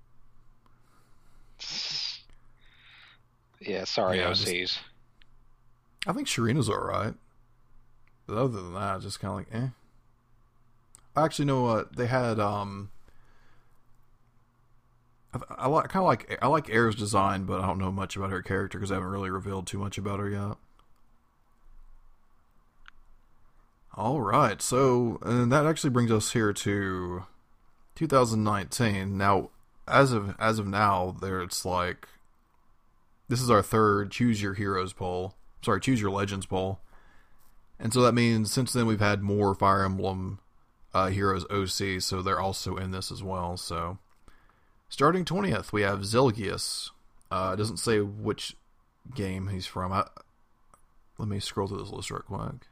Yeah, sorry, Yeah, OCs. just- I think Sharena's alright. But other than that, just kind of like, eh. I actually know what they had. Um, I, I like kind of like I like Eir's design, but I don't know much about her character because I haven't really revealed too much about her yet. All right, so and that actually brings us here to 2019. Now, as of as of now, there it's like this is our third choose your heroes poll. Sorry, choose your legends poll. And so that means since then we've had more Fire Emblem uh, heroes OC, so they're also in this as well. So starting twentieth, we have Zelgius. Uh, it doesn't say which game he's from. I, let me scroll through this list real quick.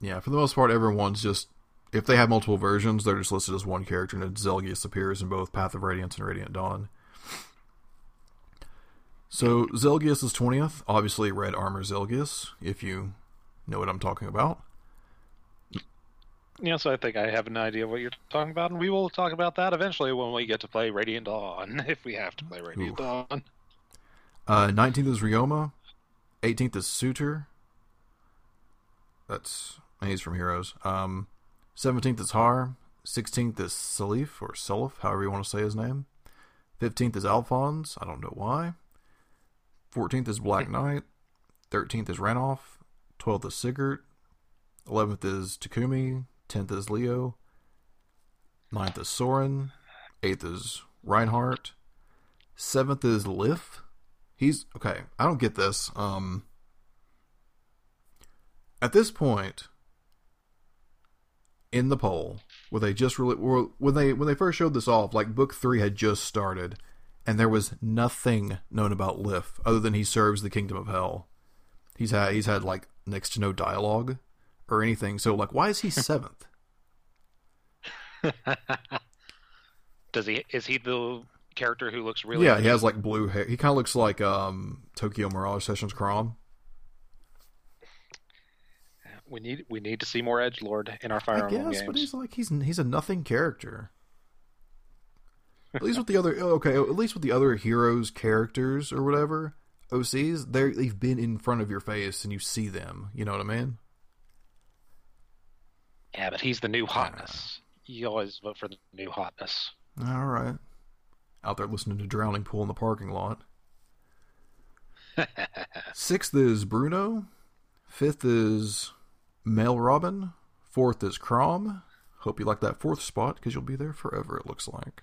Yeah, for the most part, everyone's just if they have multiple versions, they're just listed as one character, and Zelgius appears in both Path of Radiance and Radiant Dawn. So Zelgius is twentieth, obviously red armor Zelgius, if you know what I'm talking about. Yes, I think I have an idea of what you're talking about, and we will talk about that eventually when we get to play Radiant Dawn, [LAUGHS] if we have to play Radiant. Dawn. Uh, Nineteenth is Ryoma, eighteenth is Surtr. That's he's from Heroes. Um, seventeenth is Har. Sixteenth is Salif or Selif, however you want to say his name. Fifteenth is Alfonse. I don't know why. Fourteenth is Black Knight. Thirteenth is Ranulf. Twelfth is Sigurd. Eleventh is Takumi. Tenth is Leo. Ninth is Soren. Eighth is Reinhardt. Seventh is Lif. He's okay. I don't get this. Um, at this point in the poll, where they just really were- when they when they first showed this off, like book three had just started, and there was nothing known about Lif other than he serves the kingdom of hell. He's had he's had like next to no dialogue or anything. So like, why is he [LAUGHS] seventh? [LAUGHS] Does he? Is he the character who looks really? yeah, he has like blue hair. He kind of looks like um Tokyo Mirage Sessions Chrom. We need we need to see more edge lord in our Fire I guess, games. but he's like he's he's a nothing character. At least with the other oh, okay, at least with the other heroes' characters or whatever OCs, they they've been in front of your face and you see them. You know what I mean? Yeah, but he's the new hotness. You always vote for the new hotness. All right, out there listening to Drowning Pool in the parking lot. [LAUGHS] Sixth is Bruno. Fifth is Mel Robin. Fourth is Chrom. Hope you like that fourth spot because you'll be there forever, it looks like.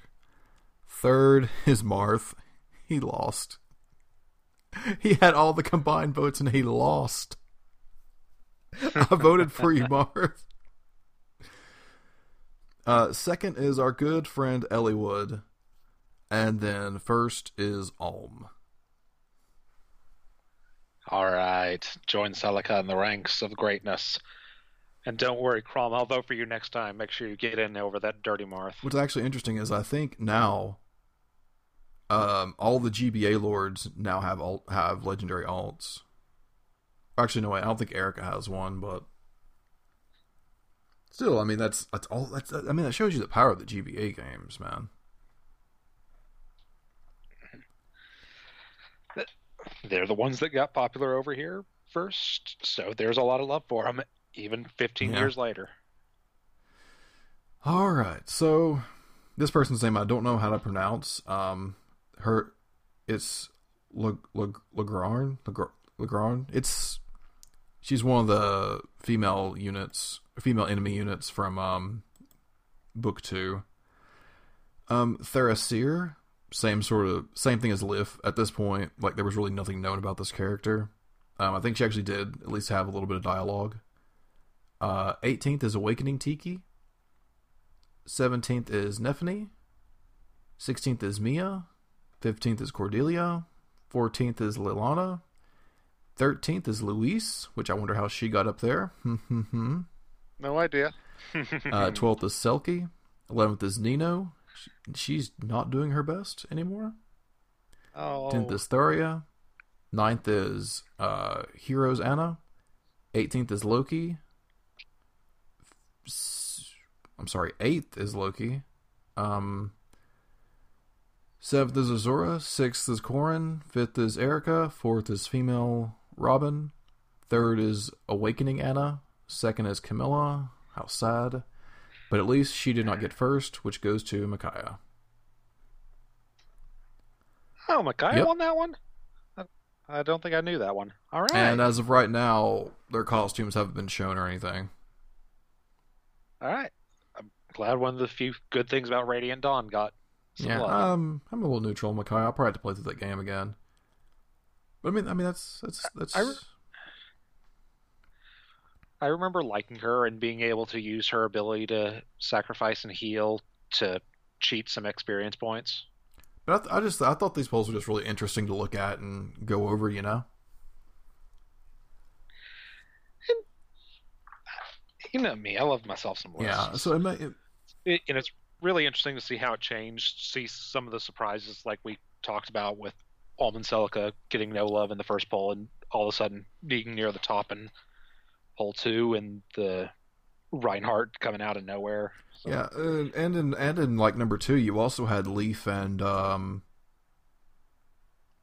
Third is Marth. He lost. He had all the combined votes and he lost. I voted for you, Marth. Uh, second is our good friend Eliwood. And then first is Alm. All right, join Celica in the ranks of greatness. And don't worry, Chrom, I'll vote for you next time. Make sure you get in over that dirty Marth. What's actually interesting is I think now, um, all the GBA lords now have alt, have legendary alts. Actually, no way. I don't think Eirika has one, but still, I mean that's that's all. That's I mean that shows you the power of the GBA games, man. They're the ones that got popular over here first, so there's a lot of love for them, even 15 Yeah. years later. All right, so this person's name I don't know how to pronounce. Um, her, it's Le, Le, Legrand. Legr- Legrand. It's she's one of the female units, female enemy units from um, book two. Um, Therasir, same sort of same thing as Lif. At this point, like there was really nothing known about this character. Um, I think she actually did at least have a little bit of dialogue. Uh, 18th is Awakening Tiki. 17th is Nephenee. 16th is Mia. 15th is Cordelia. 14th is Lilina. 13th is Luis, which I wonder how she got up there. uh, [LAUGHS] No idea. [LAUGHS] 12th is Selkie. 11th is Nino. She, she's not doing her best anymore. oh, 10th is Thuria. 9th is uh, Heroes Anna. 18th is Loki. I'm sorry, 8th is Loki. Um, 7th is Azura. 6th is Corrin. 5th is Eirika. 4th is female Robin. 3rd is Awakening Anna. 2nd is Camilla. How sad. But at least she did not get first, which goes to Micaiah. oh, Micaiah Yep. won that one? I don't think I knew that one. All right. And as of right now, their costumes haven't been shown or anything. All right. I'm glad one of the few good things about Radiant Dawn got some Yeah, love. um, I'm a little neutral on Makai. I'll probably have to play through that game again. But I mean, I mean that's that's that's. I re- I remember liking her and being able to use her ability to sacrifice and heal to cheat some experience points. but I, th- I just I thought these polls were just really interesting to look at and go over. You know. You know me, I love myself some lists. Yeah. So it may. It, It- and it's really interesting to see how it changed. See some of the surprises, like we talked about with Alm and Celica getting no love in the first poll, and all of a sudden being near the top in poll two, and the Reinhardt coming out of nowhere. So- yeah, and in and in like number two, you also had Leaf and um.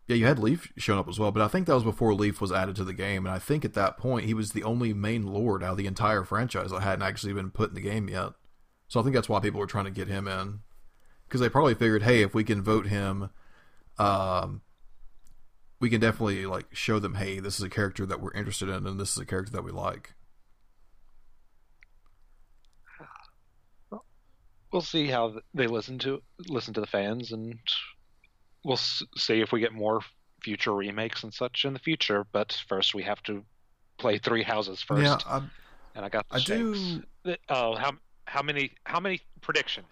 Yeah, you had Leaf showing up as well, but I think that was before Leaf was added to the game, and I think at that point he was the only main lord out of the entire franchise that hadn't actually been put in the game yet. So I think that's why people were trying to get him in, because they probably figured, hey, if we can vote him, um, we can definitely like show them, hey, this is a character that we're interested in, and this is a character that we like. we'll see how they listen to listen to the fans, and we'll see if we get more future remakes and such in the future. But first, we have to play Three Houses first, Yeah, I, and I got the I stakes. do- Oh, how how many how many prediction?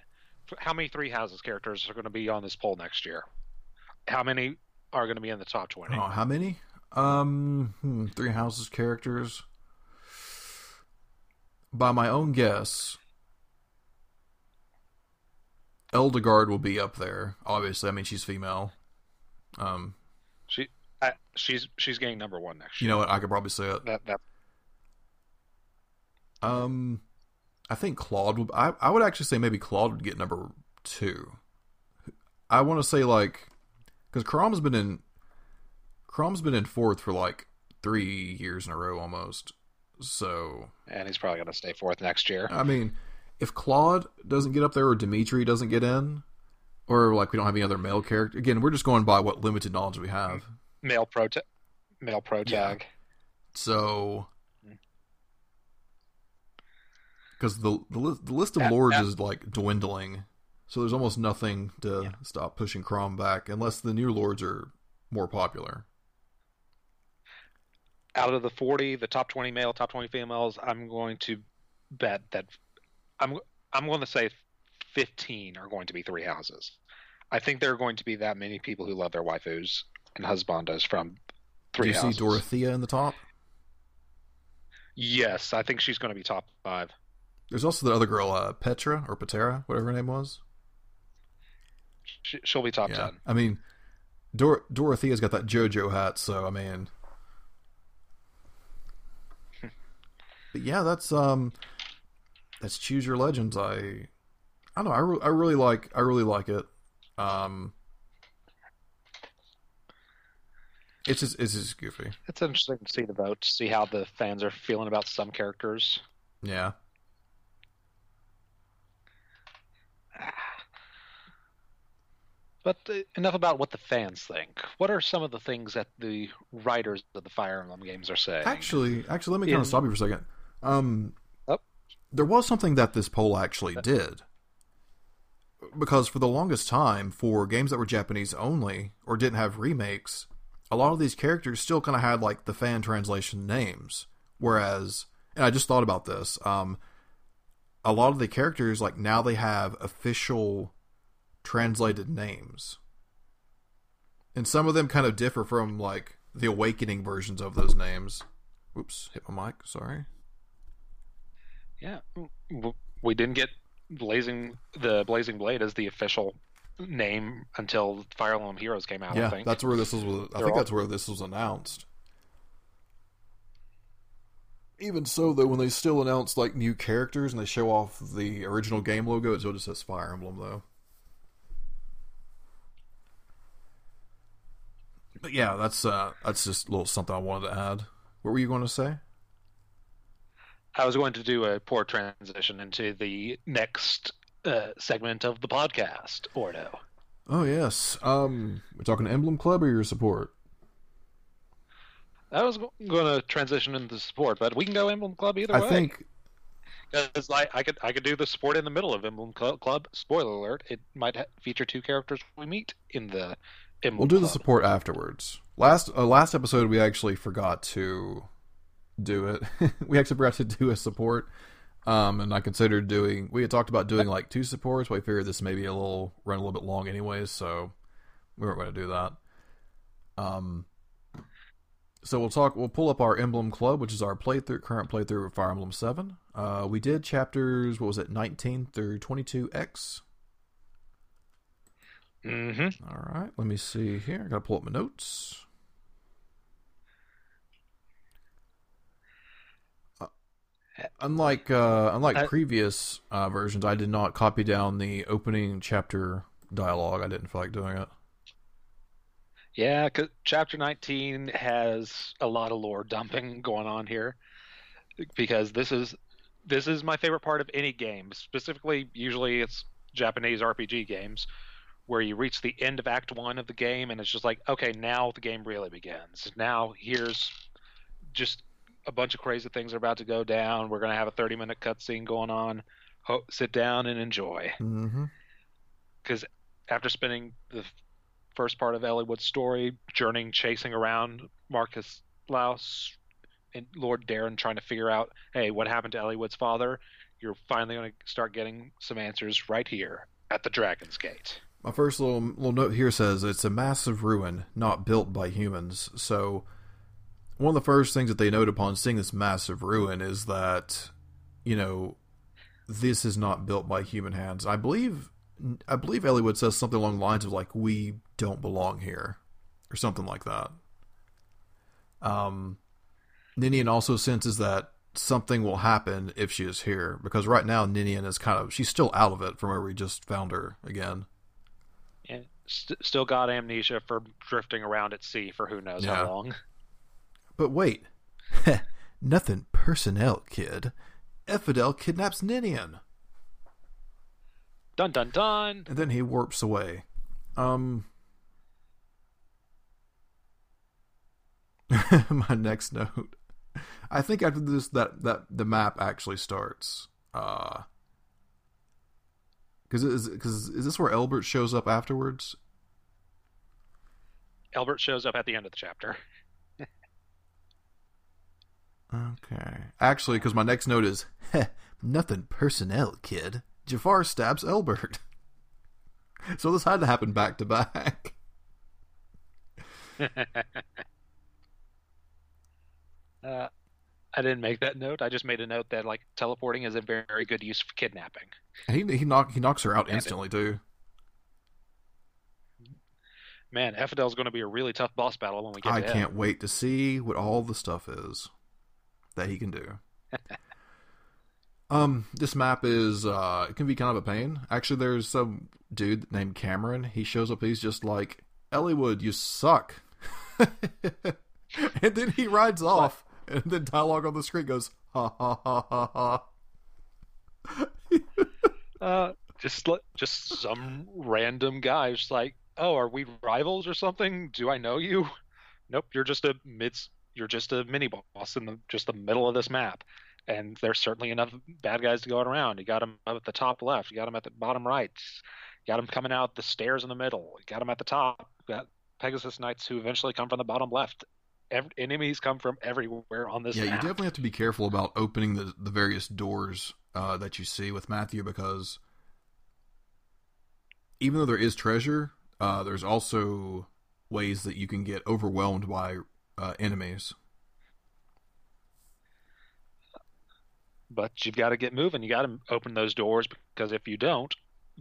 How many Three Houses characters are going to be on this poll next year? How many are going to be in the top twenty? Oh, how many? Um, hmm, three houses characters. By my own guess, Edelgard will be up there. Obviously, I mean she's female. Um, She, I, she's she's getting number one next Year. you know what? I could probably say it. that that Um, I think Claude would. I I would actually say maybe Claude would get number two. I want to say like because Chrom's been in Chrom's been in fourth for like three years in a row almost. So and he's probably gonna stay fourth next year. I mean, if Claude doesn't get up there or Dimitri doesn't get in, or like we don't have any other male character, again, we're just going by what limited knowledge we have. Male pro male pro Yeah. So, Mm. Because the the, the list of Yeah, lords yeah. is like dwindling, so there's almost nothing to Yeah. stop pushing Chrom back unless the new lords are more popular. Out of the forty, the top twenty male, top twenty females, I'm going to bet that I'm I'm going to say fifteen are going to be three houses. I think there are going to be that many people who love their waifus and husbandos from three. Do you houses. see Dorothea in the top? Yes, I think she's going to be top five. There's also the other girl, uh, Petra or Patera, whatever her name was. She, she'll be top yeah, ten. I mean, Dor- Dorothea's got that JoJo hat, so I mean, [LAUGHS] but yeah, that's um, that's choose your legends. I, I don't know. I, re- I really like. I really like it. Um, it's just it's just goofy. It's interesting to see the votes, see how the fans are feeling about some characters. Yeah. [SIGHS] But uh, enough about what the fans think. What are some of the things that the writers of the Fire Emblem games are saying? Actually, actually, let me kind of stop you for a second. Um, Oh. there was something that this poll actually did, because for the longest time, for games that were Japanese only or didn't have remakes, a lot of these characters still kind of had like the fan translation names. Whereas, and I just thought about this, um, a lot of the characters like now they have official translated names, and some of them kind of differ from like the awakening versions of those names. Oops, hit my mic. Sorry. yeah, we didn't get Blazing the Blazing Blade as the official name until Fire Emblem Heroes came out. I yeah, think. that's where this was. I They're think all- that's where this was announced. Even so, though, when they still announce like new characters and they show off the original game logo, it still just says Fire Emblem, though. But yeah, that's uh, that's just a little something I wanted to add. What were you going to say? I was going to do a poor transition into the next uh, segment of the podcast, Ordo. Oh yes, um, we're talking Emblem Club or your support. I was going to transition into support, but we can go Emblem Club either I way. I think Because like I could I could do the support in the middle of Emblem Club. Spoiler alert: it might ha- feature two characters we meet in the Emblem. Club. We'll do the support afterwards. Last uh, last episode, we actually forgot to do it. [LAUGHS] we actually forgot to do a support, um, and I considered doing. We had talked about doing like two supports, but we figured this may be a little run a little bit long, anyways, so we weren't going to do that. Um, so we'll talk. We'll pull up our Emblem Club, which is our playthrough, current playthrough of Fire Emblem Seven. Uh, we did chapters. What was it, nineteen through twenty-two X. Mm-hmm. All right, let me see here. I gotta pull up my notes. Uh, Unlike uh, unlike I- previous uh, versions, I did not copy down the opening chapter dialogue. I didn't feel like doing it. Yeah, chapter 19 has a lot of lore dumping [LAUGHS] going on here because this is this is my favorite part of any game. Specifically, usually it's Japanese RPG games where you reach the end of act 1 of the game and it's just like, okay, now the game really begins. Now here's just a bunch of crazy things are about to go down. We're going to have a 30-minute cutscene going on. Ho- sit down and enjoy Mm-hmm. because after spending the first part of Eliwood's story journeying, chasing around Marquess Laus and Lord Darin, trying to figure out, hey, what happened to Eliwood's father? You're finally going to start getting some answers right here at the Dragon's Gate. My first little little note here says it's a massive ruin not built by humans. So one of the first things that they note upon seeing this massive ruin is that, you know, this is not built by human hands. I believe, I believe Eliwood says something along the lines of like, "We don't belong here," or something like that. Um, Ninian also senses that something will happen if she is here because right now Ninian is kind of she's still out of it from where we just found her again. And st- still got amnesia for drifting around at sea for who knows Yeah. how long. But wait, [LAUGHS] nothing personnel, kid. Ephidel kidnaps Ninian, Dun dun dun. and then he warps away. Um, [LAUGHS] my next note. I think after this, that that the map actually starts. Uh, because is because is this where Albert shows up afterwards? Albert shows up at the end of the chapter. [LAUGHS] Okay. Actually, because my next note is [LAUGHS] nothing personnel, kid. Jafar stabs Elbert. [LAUGHS] so this had to happen back to back. [LAUGHS] Uh, I didn't make that note. I just made a note that like teleporting is a very, good use for kidnapping. He he knock he knocks her out instantly too. Man, Ephidel's going to be a really tough boss battle when we get I can't wait to see what all the stuff is that he can do. [LAUGHS] um, this map is uh, it can be kind of a pain. Actually, there's some dude named Cameron. He shows up. He's just like Eliwood, you suck. [LAUGHS] and then he rides off, and then dialogue on the screen goes ha ha ha ha ha. [LAUGHS] Uh, just just some random guy, just like, oh, are we rivals or something? Do I know you? [LAUGHS] Nope, you're just a mid, you're just a mini boss in the just the middle of this map, and there's certainly enough bad guys to go around. You got him up at the top left, you got him at the bottom right, you got him coming out the stairs in the middle, you got him at the top. You got Pegasus Knights who eventually come from the bottom left. Ev- enemies come from everywhere on this Yeah, you definitely have to be careful about opening the the various doors uh, that you see with Matthew because even though there is treasure, uh, there's also ways that you can get overwhelmed by uh, enemies. But you've got to get moving. You got to open those doors because if you don't,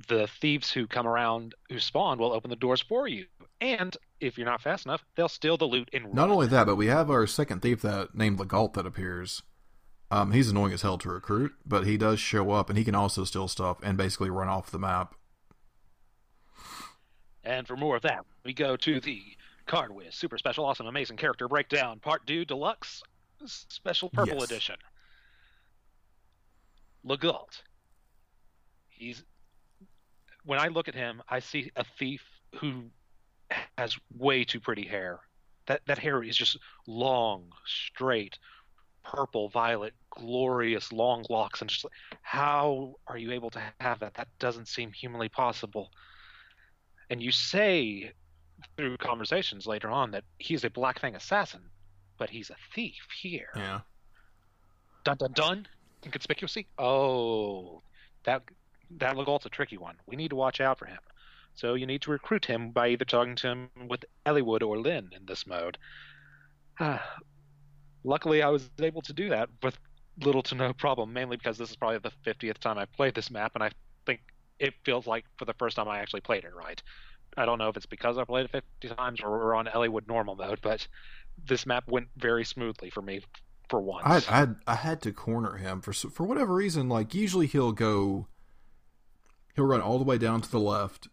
the thieves who come around who spawn will open the doors for you. And if you're not fast enough, they'll steal the loot and Not run. only that, but we have our second thief that named Legault that appears. Um, he's annoying as hell to recruit, but he does show up and he can also steal stuff and basically run off the map. And for more of that, we go to the Card Wiz Super Special Awesome Amazing Character Breakdown Part 2 Deluxe Special Purple Yes. Edition. Legault. He's when I look at him, I see a thief who has way too pretty hair. That that hair is just long, straight, purple, violet, glorious, long locks, and just like, how are you able to have that? That doesn't seem humanly possible. And you say through conversations later on that he's a Black Fang assassin, but he's a thief here. Yeah. Dun dun dun. Inconspicuously. Oh, that that Legault's a tricky one. We need to watch out for him. So you need to recruit him by either talking to him with Eliwood or Lyn in this mode. [SIGHS] Luckily, I was able to do that with little to no problem, mainly because this is probably the 50th time I've played this map, and I think it feels like for the first time I actually played it right. I don't know if it's because I played it 50 times or we're on Eliwood normal mode, but this map went very smoothly for me for once. I had, I had I had to corner him for for whatever reason. Like usually he'll go, he'll run all the way down to the left,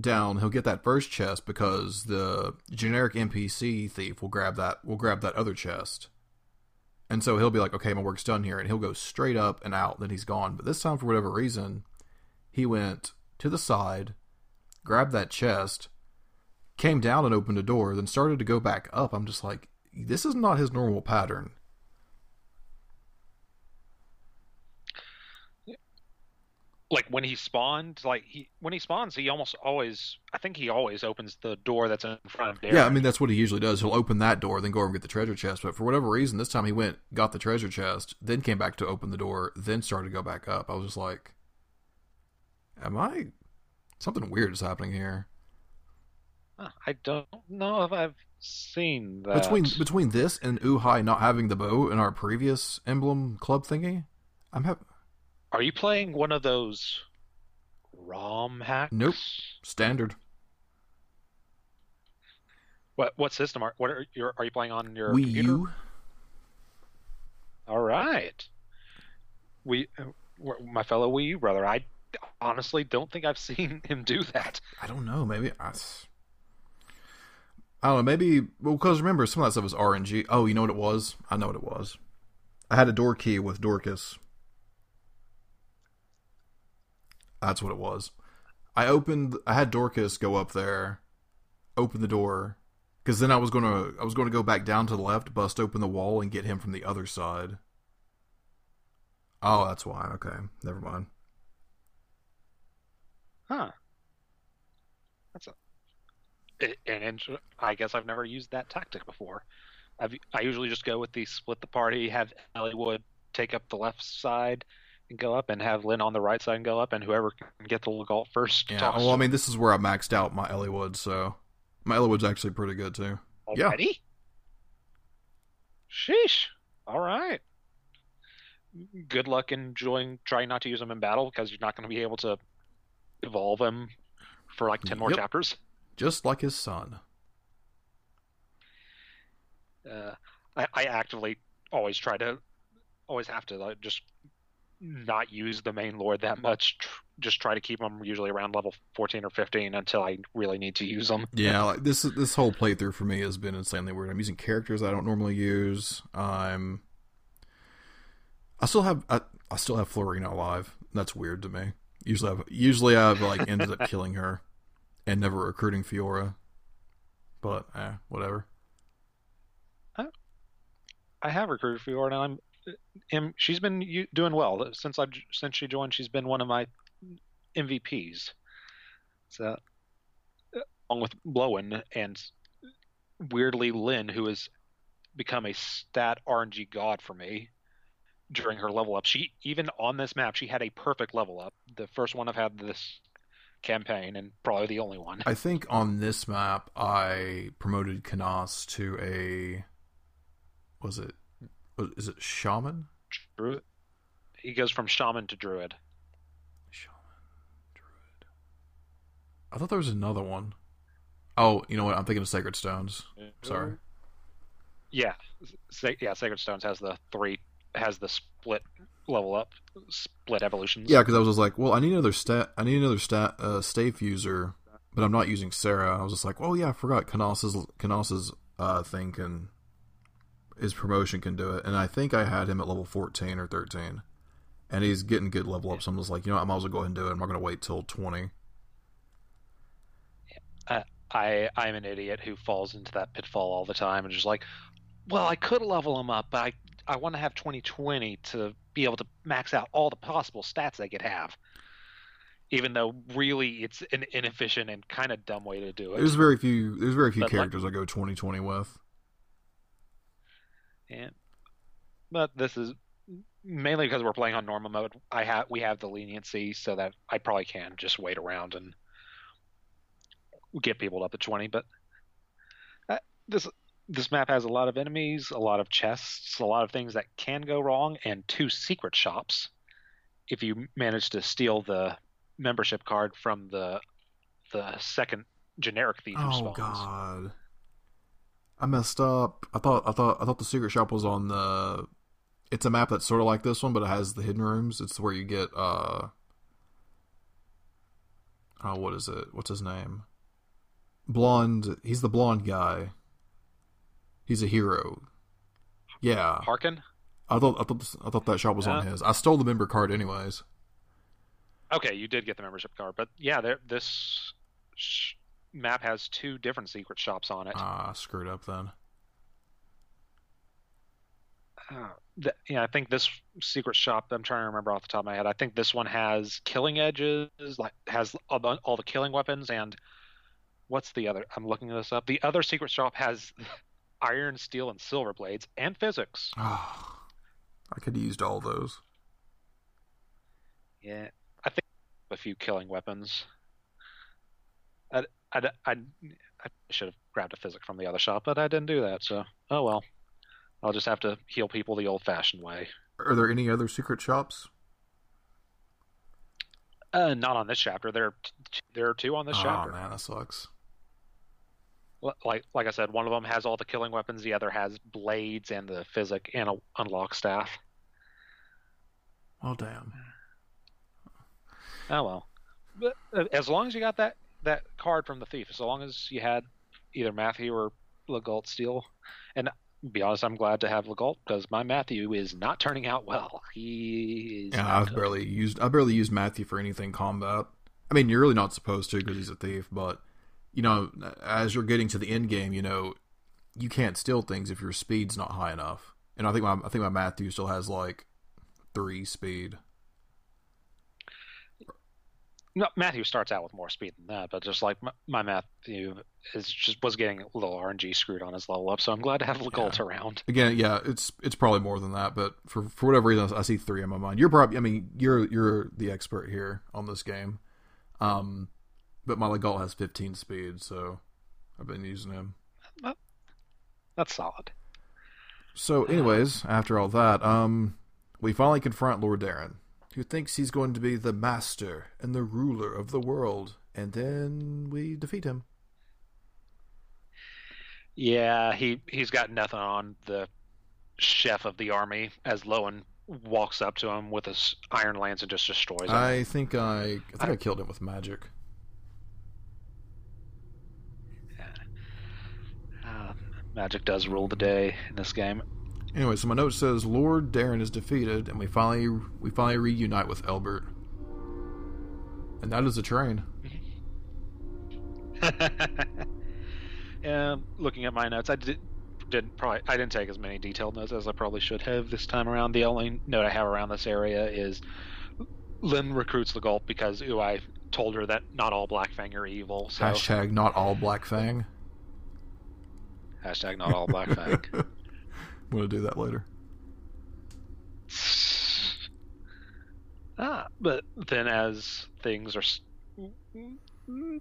down. He'll get that first chest because the generic NPC thief will grab that will grab that other chest, and so he'll be like, okay, my work's done here, and he'll go straight up and out. Then he's gone. But this time, for whatever reason, he went to the side, grabbed that chest, came down and opened a door, then started to go back up. I'm just like, this is not his normal pattern. Like when he spawned, like he when he spawns, he almost always I think he always opens the door that's in front of Darren. Yeah, I mean that's what he usually does. He'll open that door, then go over and get the treasure chest. But for whatever reason, this time he went, got the treasure chest, then came back to open the door, then started to go back up. I was just like, "Am I? Something weird is happening here." I don't know if I've seen that. Between between this and Uhai not having the bow in our previous emblem club thingy, I'm have Are you playing one of those ROM hacks? Nope. standard What what system are what are you are you playing on your Wii computer? U. All right. We uh, my fellow Wii U brother. I honestly don't think I've [LAUGHS] seen him do that. I don't know. Maybe I, I don't know. Maybe well, because remember some of that stuff was RNG. Oh, you know what it was? I know what it was. I had a door key with Dorcas. That's what it was. I opened. I had Dorcas go up there, open the door, because then I was gonna. I was gonna go back down to the left, bust open the wall, and get him from the other side. Oh, that's why. Okay, never mind. Huh. That's a an int- I guess I've never used that tactic before. I've I usually just go with the split the party, have Eliwood take up the left side and go up, and have Lyn on the right side and go up, and whoever can get the lookout first. Yeah. talks Well, I mean, this is where I maxed out my Eliwood, so my Eliwood's actually pretty good too. yeah. already. Sheesh. All right. Good luck enjoying trying not to use them in battle because you're not going to be able to evolve them for like ten more Yep. chapters. Just like his son. uh, I, I actively always try to always have to like, just not use the main lord that much tr- just try to keep them usually around level 14 or 15 until i really need to use them Yeah, like this this whole playthrough for me has been insanely weird. I'm using characters I don't normally use. I'm I still have I, I still have Florina alive. That's weird to me. Usually I've usually I've like ended up killing her and never recruiting Fiora. But eh, whatever. i have recruited Fiora and i'm she's been doing well since I've since she joined she's been one of my mvps so uh, along with Lowen and weirdly Lyn, who has become a stat RNG god for me during her level up. She even on this map, she had a perfect level up. The first one I've had this campaign, and probably the only one. I think on this map I promoted Canas to a was it is it shaman? Druid. He goes from shaman to druid. Shaman, druid. I thought there was another one. Oh, you know what? I'm thinking of Sacred Stones. Sorry. Yeah, yeah. Sacred Stones has the three has the split level up, split evolutions. Yeah, because I was just like, well, I need another stat. I need another stat uh, stafe user, but I'm not using Serra. I was just like, oh yeah, I forgot Canas's Canas's uh, thing can his promotion can do it, and I think I had him at level 14 or 13, and he's getting good level up. So I'm just like, you know, what, I might as well go ahead and do it. I'm not going to wait till 20. I I'm an idiot who falls into that pitfall all the time and just like, well, I could level him up, but I I want to have 2020 to be able to max out all the possible stats I could have. Even though really it's an inefficient and kind of dumb way to do it. There's very few. There's very few But, like- characters I go 2020 with. And, but this is mainly because we're playing on normal mode. I have we have the leniency so that I probably can just wait around and get people up to 20. But uh, this this map has a lot of enemies, a lot of chests, a lot of things that can go wrong, and two secret shops. If you manage to steal the membership card from the the second generic thief Oh spawns. god. I messed up. I thought I thought I thought the secret shop was on the it's a map that's sort of like this one but it has the hidden rooms. It's where you get uh Oh, what is it? What's his name? Blonde. He's the blonde guy. He's a hero. Yeah. Harken? I thought I thought I thought that shop was on his. I stole the member card anyways. Okay, you did get the membership card, but yeah, there this sh- map has two different secret shops on it. Ah, screwed up then. Uh, yeah, I think this secret shop. I'm trying to remember off the top of my head. I think this one has killing edges, like has all the, all the killing weapons, and what's the other? I'm looking this up. The other secret shop has [LAUGHS] iron, steel, and silver blades, and physics. Ah, [SIGHS] I could have used all those. Yeah, I think a few killing weapons. I, I, I should have grabbed a physic from the other shop, but I didn't do that. So oh well. I'll just have to heal people the old-fashioned way. Are there any other secret shops? Uh, not on this chapter. There, are t- there are two on this oh chapter. man, that sucks. Like, like I said, one of them has all the killing weapons. The other has blades and the physic and a unlock staff. Well, damn. Oh well. But uh, as long as you got that that card from the thief, as long as you had either Matthew or Legault steal, and to be honest, I'm glad to have Legault because my Matthew is not turning out well. He is. Yeah, I've good. barely used I barely used Matthew for anything combat. I mean, you're really not supposed to because he's a thief, but you know, as you're getting to the end game, you know, you can't steal things if your speed's not high enough. And I think my I think my Matthew still has like three speed. No, Matthew starts out with more speed than that, but just like my, my Matthew is just was getting a little RNG screwed on his level up, so I'm glad to have Legault around. Again, yeah, it's it's probably more than that, but for for whatever reason, I see three in my mind. You're probably, I mean, you're you're the expert here on this game, um, but my Legault has 15 speed, so I've been using him. That's solid. So, anyways, after all that, um, we finally confront Lord Darin, who thinks he's going to be the master and the ruler of the world, and then we defeat him. Yeah, he he's got nothing on the chef of the army as Lowen walks up to him with his iron lance and just destroys him. I think I, I think I killed him with magic. Uh, magic does rule the day in this game. Anyway, so my note says Lord Darin is defeated, and we finally we finally reunite with Elbert, and that is a train. Mm-hmm. [LAUGHS] yeah, looking at my notes, I did didn't probably I didn't take as many detailed notes as I probably should have this time around. The only note I have around this area is Lyn recruits the Gulp because ooh, I told her that not all Black Fang are evil. So Hashtag not all Black Fang. hashtag not all Blackfang. [LAUGHS] I'm gonna do that later. ah, but then as things are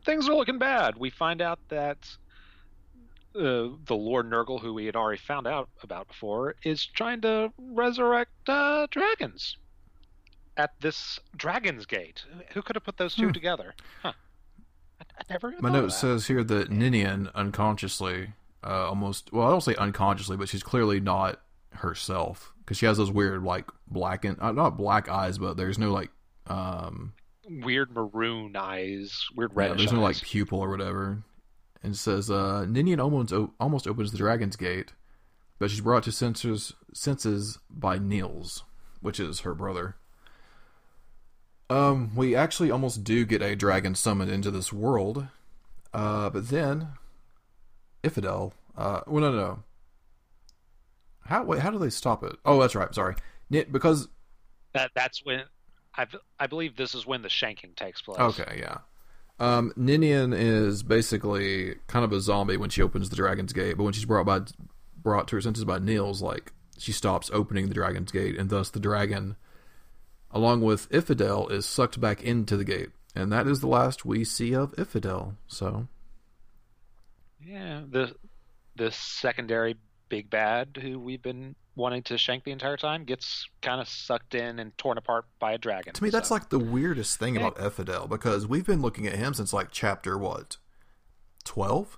things are looking bad, we find out that uh, the Lord Nergal, who we had already found out about before, is trying to resurrect uh, dragons at this Dragon's Gate. Who could have put those two Hmm. together? Huh. I, I never. My note that. says here that Ninian unconsciously, uh, almost well, I don't say unconsciously, but she's clearly not herself because she has those weird like black and uh, not black eyes, but there's no like um weird maroon eyes, weird yeah, reddish there's no like pupil or whatever. And says uh, Ninian almost o- almost opens the Dragon's Gate, but she's brought to senses senses by Nils, which is her brother. Um, we actually almost do get a dragon summoned into this world, uh, but then Ephidel. Uh, well, no, no, no. How wait? How do they stop it? Oh, that's right. Sorry, because That that's when I I believe this is when the shanking takes place. Okay, yeah. Um, Ninian is basically kind of a zombie when she opens the Dragon's Gate, but when she's brought by brought to her senses by Nils, like she stops opening the Dragon's Gate, and thus the dragon, along with Ephidel, is sucked back into the gate, and that is the last we see of Ephidel. So, Yeah, the the secondary big bad who we've been wanting to shank the entire time gets kind of sucked in and torn apart by a dragon. to me, that's like the weirdest thing about Ephidel because we've been looking at him since like chapter what, twelve?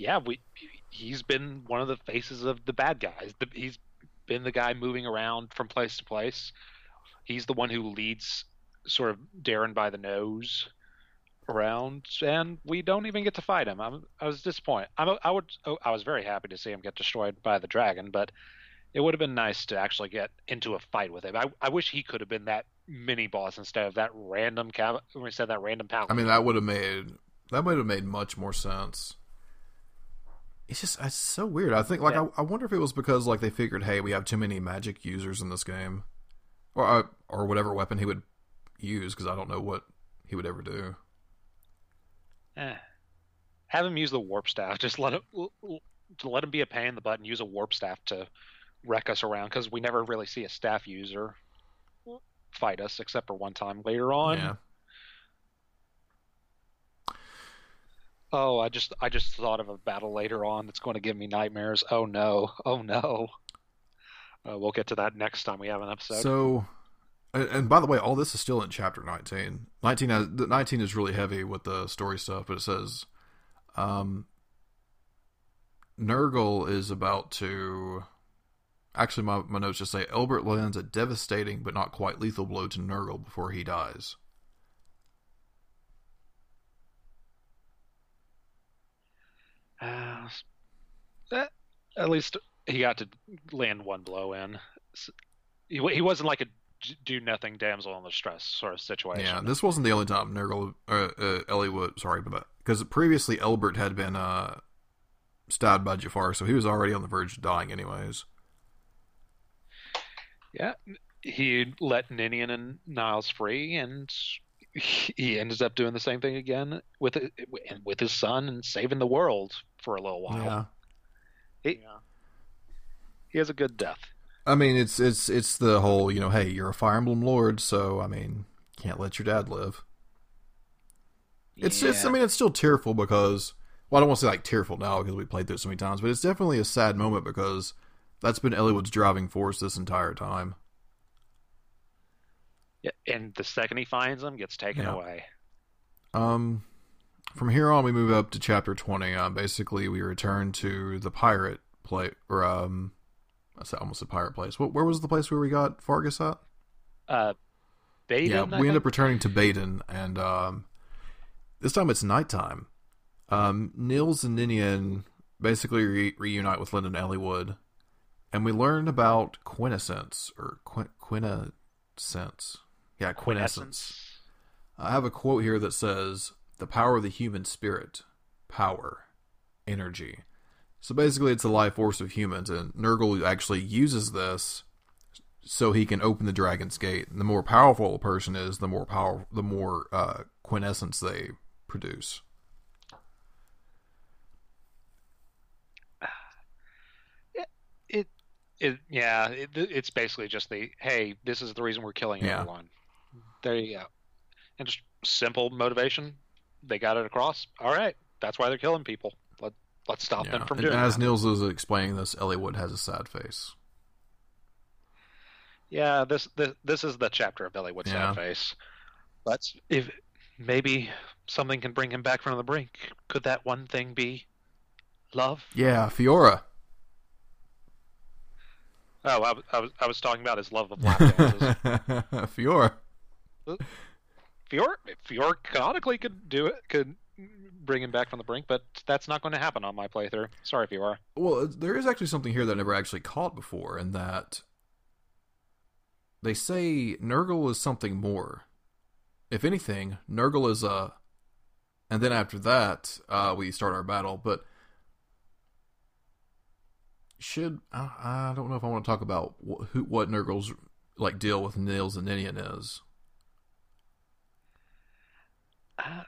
yeah, we he's been one of the faces of the bad guys. The, he's been the guy moving around from place to place. He's the one who leads sort of Darin by the nose around, and we don't even get to fight him. I'm, I was disappointed. I'm, I would. oh, I was very happy to see him get destroyed by the dragon, but it would have been nice to actually get into a fight with him. I, I wish he could have been that mini boss instead of that random cav- when we said that random paladin. I mean, that would have made that would have made much more sense. It's just it's so weird. I think like Yeah. I, I wonder if it was because like they figured, hey, we have too many magic users in this game, or uh, or whatever weapon he would use because I don't know what he would ever do. Eh. Have him use the warp staff. Just let him let him be a pain in the butt and use a warp staff to wreck us around because we never really see a staff user fight us except for one time later on. Yeah. Oh, I just I just thought of a battle later on that's going to give me nightmares. Oh no! Oh no! Uh, we'll get to that next time we have an episode. So, and, by the way, all this is still in chapter 19. 19 has, 19 is really heavy with the story stuff, but it says, um, Nergal is about to. Actually, my, my notes just say Elbert lands a devastating but not quite lethal blow to Nergal before he dies. Uh, at least he got to land one blow in. He, he wasn't like a do nothing damsel in distress sort of situation. Yeah, this wasn't the only time Nergal, uh, uh, Eliwood, sorry, but because previously Elbert had been uh, stabbed by Jaffar, so he was already on the verge of dying, anyways. Yeah, he let Ninian and Niles free, and he ended up doing the same thing again with it, with his son and saving the world for a little while. Yeah. He, yeah. he has a good death. I mean, it's it's it's the whole you know, hey, you're a Fire Emblem Lord, so I mean, can't let your dad live. It's yeah. it's I mean, it's still tearful because well, I don't want to say like tearful now because we played through so many times, but it's definitely a sad moment because that's been Eliwood's driving force this entire time. Yeah, and the second he finds them, gets taken yeah. away. Um, from here on, we move up to chapter twenty. Uh, basically, we return to the pirate play, or um, I said almost a pirate place. What, where was the place where we got Fargus at? Uh, Badon. Yeah, we end up returning to Badon, and um, this time it's nighttime. Um, Nils and Ninian basically re- reunite with Lyndon Eliwood, and we learn about quintessence or qu- quintessence. Yeah, quintessence. I have a quote here that says, "The power of the human spirit, power, energy." So basically, it's the life force of humans, and Nergal actually uses this so he can open the Dragon's Gate. And the more powerful a person is, the more power, the more uh, quintessence they produce. [SIGHS] It, it, yeah, it, it's basically just the hey, this is the reason we're killing yeah. everyone. There you go, and just simple motivation. They got it across. All right, that's why they're killing people. Let let's stop yeah. them from and doing. As that. Nils is explaining this, Eliwood has a sad face. Yeah, this this, this is the chapter of Eliwood's yeah. sad face. But if maybe something can bring him back from the brink, could that one thing be love? Yeah, Fiora. Oh, I, I, was I was talking about his love of lap dances. [LAUGHS] Fiora. Fiora, Fiora canonically could do it, could bring him back from the brink, but that's not going to happen on my playthrough. Sorry, if you are. Well, there is actually something here that I never actually caught before, and that they say Nergal is something more. If anything, Nergal is a. And then after that, uh, we start our battle. But should I, I don't know if I want to talk about wh- who what Nergal's like deal with Nils and Ninian is. Uh,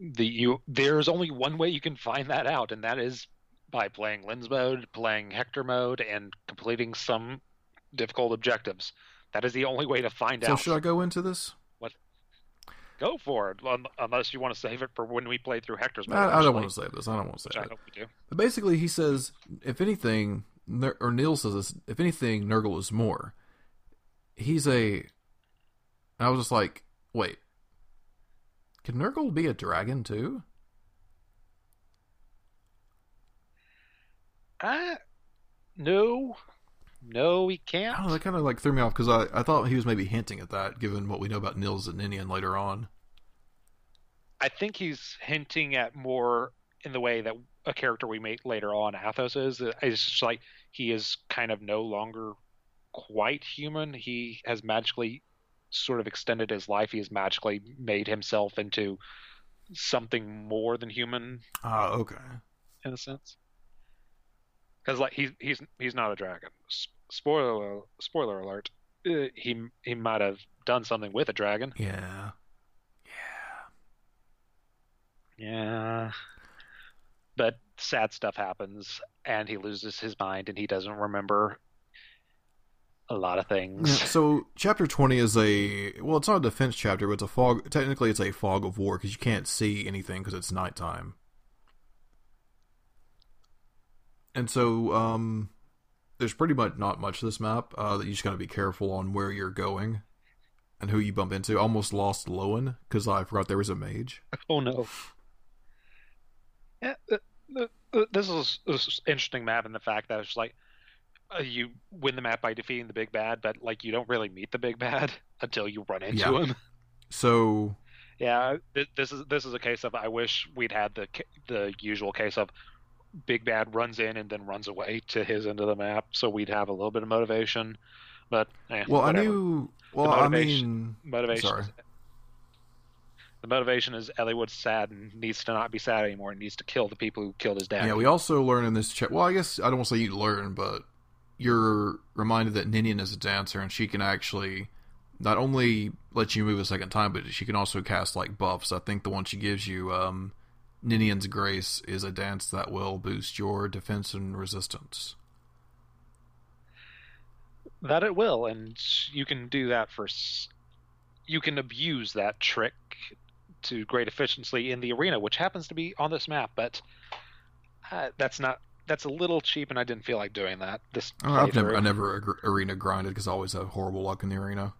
the you there's only one way you can find that out, and that is by playing Lyn's mode, playing Hector mode, and completing some difficult objectives. That is the only way to find so out. So should I go into this? What? Go for it, unless you want to save it for when we play through Hector's mode. I, I don't want to save this. I don't want to save it. I hope we do. But basically, he says, if anything, or Neil says this, if anything, Nergal is more. He's a. I was just like, wait, can Nergal be a dragon too? Uh, no. No, he can't. I know, that kind of like threw me off because I, I thought he was maybe hinting at that, given what we know about Nils and Ninian later on. I think he's hinting at more in the way that a character we meet later on, Athos, is. It's just like he is kind of no longer quite human. He has magically sort of extended his life, he has magically made himself into something more than human. Ah, okay. In a sense, because like he's he's he's not a dragon. Spoiler spoiler alert. Uh, he he might have done something with a dragon. Yeah. Yeah. Yeah. But sad stuff happens, and he loses his mind, and he doesn't remember a lot of things. Yeah, so chapter twenty is a well, it's not a defense chapter, but it's a fog. Technically, it's a fog of war because you can't see anything because it's nighttime. And so, um, there's pretty much not much to this map. Uh, that you just got to be careful on where you're going and who you bump into. I almost lost Lowen because I forgot there was a mage. Oh no. Yeah, uh, uh, uh, this is, this is interesting map in the fact that it's like uh, you win the map by defeating the big bad, but like you don't really meet the big bad [LAUGHS] until you run into Yeah. him. So Yeah, th- this is this is a case of I wish we'd had the the usual case of big bad runs in and then runs away to his end of the map, so we'd have a little bit of motivation. But eh, well, whatever. I knew. Well, I motivation- mean, motivation. sorry. Is, the motivation is Eliwood's sad and needs to not be sad anymore. and needs to kill the people who killed his dad. Yeah, we also learn in this chat. Well, I guess I don't want to say you learn, but you're reminded that Ninian is a dancer, and she can actually not only let you move a second time, but she can also cast like buffs. I think the one she gives you, um, Ninian's Grace, is a dance that will boost your defense and resistance. that it will, and you can do that for. You can abuse that trick to great efficiency in the arena, which happens to be on this map, but uh, that's not. That's a little cheap, and I didn't feel like doing that. This Uh, I've never. I never arena grinded because I always have horrible luck in the arena.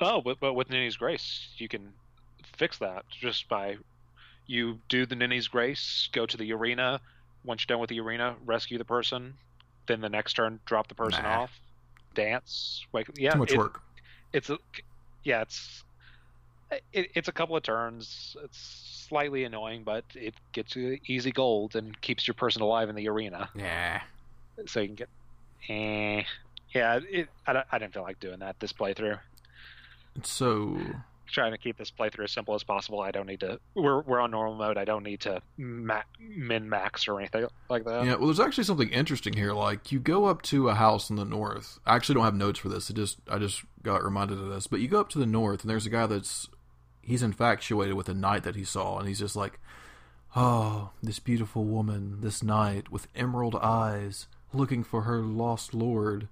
Oh, but, but with Ninny's Grace, you can fix that just by you do the Ninny's Grace, go to the arena. Once you're done with the arena, rescue the person. Then the next turn, drop the person Nah. off, dance. Wake, yeah, Too much it- work. It's a, yeah, it's it, it's a couple of turns. It's slightly annoying, but it gets you easy gold and keeps your person alive in the arena, Yeah. so you can get. Eh, yeah, it, I, I didn't feel like doing that this playthrough So trying to keep this playthrough as simple as possible. I don't need to. We're we're on normal mode. I don't need to ma- min max or anything like that. Yeah, well, there's actually something interesting here. Like, you go up to a house in the north. I actually don't have notes for this. It just I just got reminded of this. But you go up to the north, and there's a guy that's he's infatuated with a knight that he saw, and he's just like, "Oh, this beautiful woman, this knight with emerald eyes, looking for her lost lord."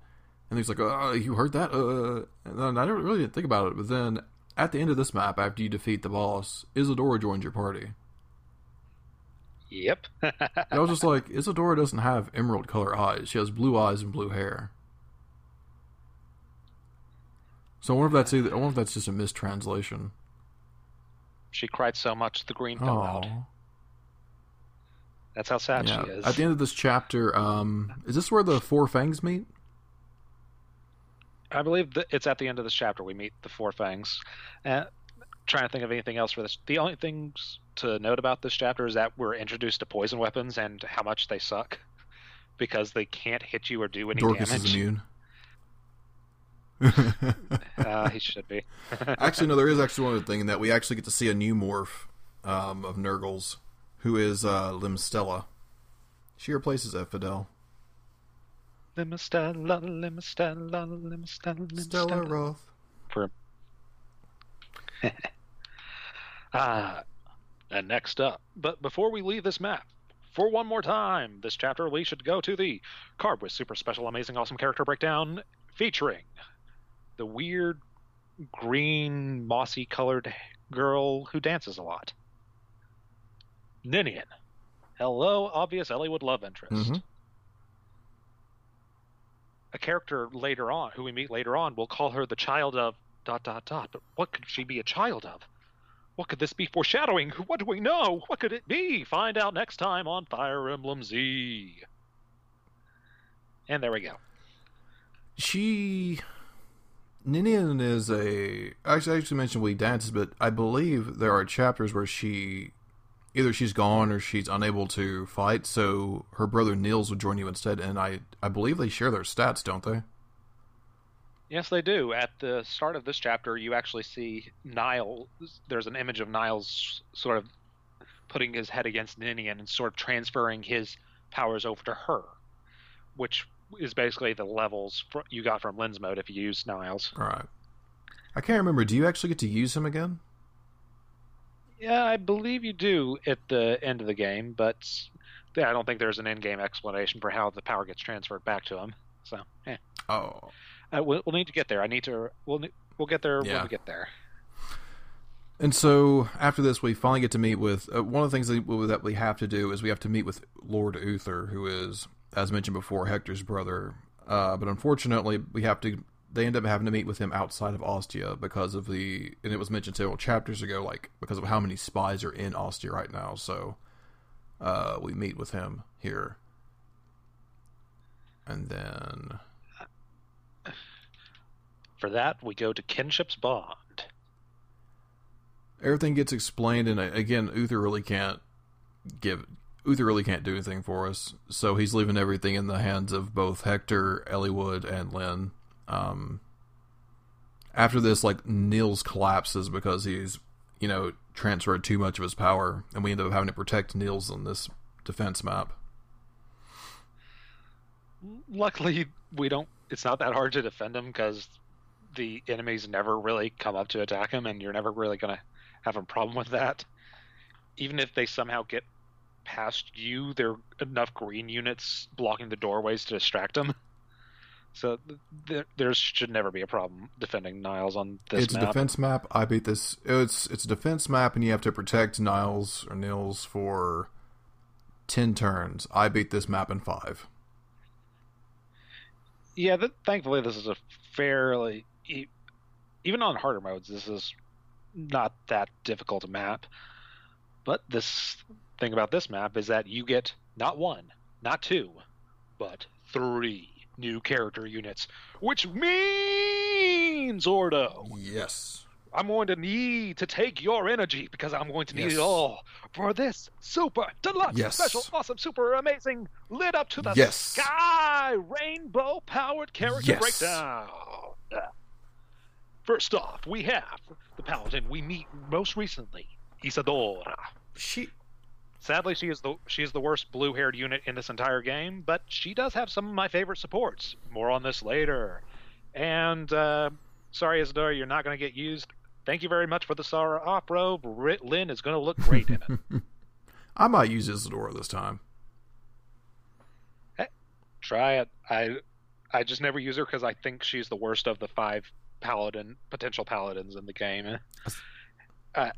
And he's like, "Uh, you heard that?" Uh, and then I don't really didn't think about it. But then at the end of this map, after you defeat the boss, Isadora joins your party. Yep. I was just like, Isadora doesn't have emerald color eyes. She has blue eyes and blue hair. So I wonder if that's either. I wonder if that's just a mistranslation. She cried so much the green fell out. Oh, That's how sad yeah. she is. At the end of this chapter, um, is this where the four fangs meet? I believe that it's at the end of this chapter we meet the four fangs. Uh, trying to think of anything else for this. The only things to note about this chapter is that we're introduced to poison weapons and how much they suck because they can't hit you or do any Dorcas damage. is immune. [LAUGHS] Uh, he should be. [LAUGHS] actually, no. There is actually one other thing in that we actually get to see a new morph um, of Nergals, who is uh, Limstella. She replaces Fidel. Limistella, Limistella, Limistella, Stella Roth. For ah, [LAUGHS] and next up, but before we leave this map, for one more time, this chapter we should go to the card with super special, amazing, awesome character breakdown featuring the weird green, mossy colored girl who dances a lot. Ninian. Hello, obvious Eliwood love interest. Mhm. A character later on, who we meet later on, will call her the child of dot dot dot. But what could she be a child of? What could this be foreshadowing? What do we know? What could it be? Find out next time on Fire Emblem Z. And there we go. She Ninian is a I actually mentioned we dances, but I believe there are chapters where she either she's gone or she's unable to fight, so her brother Nils would join you instead, and I I believe they share their stats, don't they? Yes, they do. At the start of this chapter, you actually see Niles. There's an image of Niles sort of putting his head against Ninian and sort of transferring his powers over to her, which is basically the levels fr- you got from Lyn's mode if you use Niles. All right. I can't remember. Do you actually get to use him again? Yeah, I believe you do at the end of the game, but I don't think there's an in-game explanation for how the power gets transferred back to him. So, eh. Oh, Uh, we'll, we'll need to get there. I need to. We'll we'll get there Yeah. when we get there. And so after this, we finally get to meet with uh, one of the things that we, that we have to do is we have to meet with Lord Uther, who is, as mentioned before, Hector's brother. Uh, but unfortunately, we have to. They end up having to meet with him outside of Ostia because of the, and it was mentioned several chapters ago, like because of how many spies are in Ostia right now. So uh, we meet with him here, and then For that, we go to Kinship's Bond. everything gets explained and uh, again uther really can't give uther really can't do anything for us so he's leaving everything in the hands of both hector Eliwood, and lyn um, after this like nils collapses because he's you know transferred too much of his power and we end up having to protect nils on this defense map Luckily, we don't. It's not that hard to defend him because the enemies never really come up to attack him, and you're never really gonna have a problem with that. Even if they somehow get past you, there are enough green units blocking the doorways to distract them. So there, there should never be a problem defending Niles on this it's map. a defense map i beat this it's it's a defense map and you have to protect niles or nils for 10 turns i beat this map in 5 Yeah, th- thankfully this is a fairly e- even on harder modes. This is not that difficult a map. But this thing about this map is that you get not one, not two, but three new character units, which means Ordo. yes I'm going to need to take your energy because I'm going to need Yes. it all for this super deluxe, Yes. special, awesome, super amazing, lit up to the Yes. sky, rainbow powered character Yes. breakdown. First off, we have the paladin we meet most recently, Isadora. she Sadly, she is the she is the worst blue-haired unit in this entire game, but she does have some of my favorite supports. More on this later. And uh, sorry, Isadora, you're not going to get used. Thank you very much for the Sara Opera. Rit Lyn is going to look great in it. [LAUGHS] I might use Isadora this time. Try it. I I just never use her because I think she's the worst of the five paladin potential paladins in the game. Uh,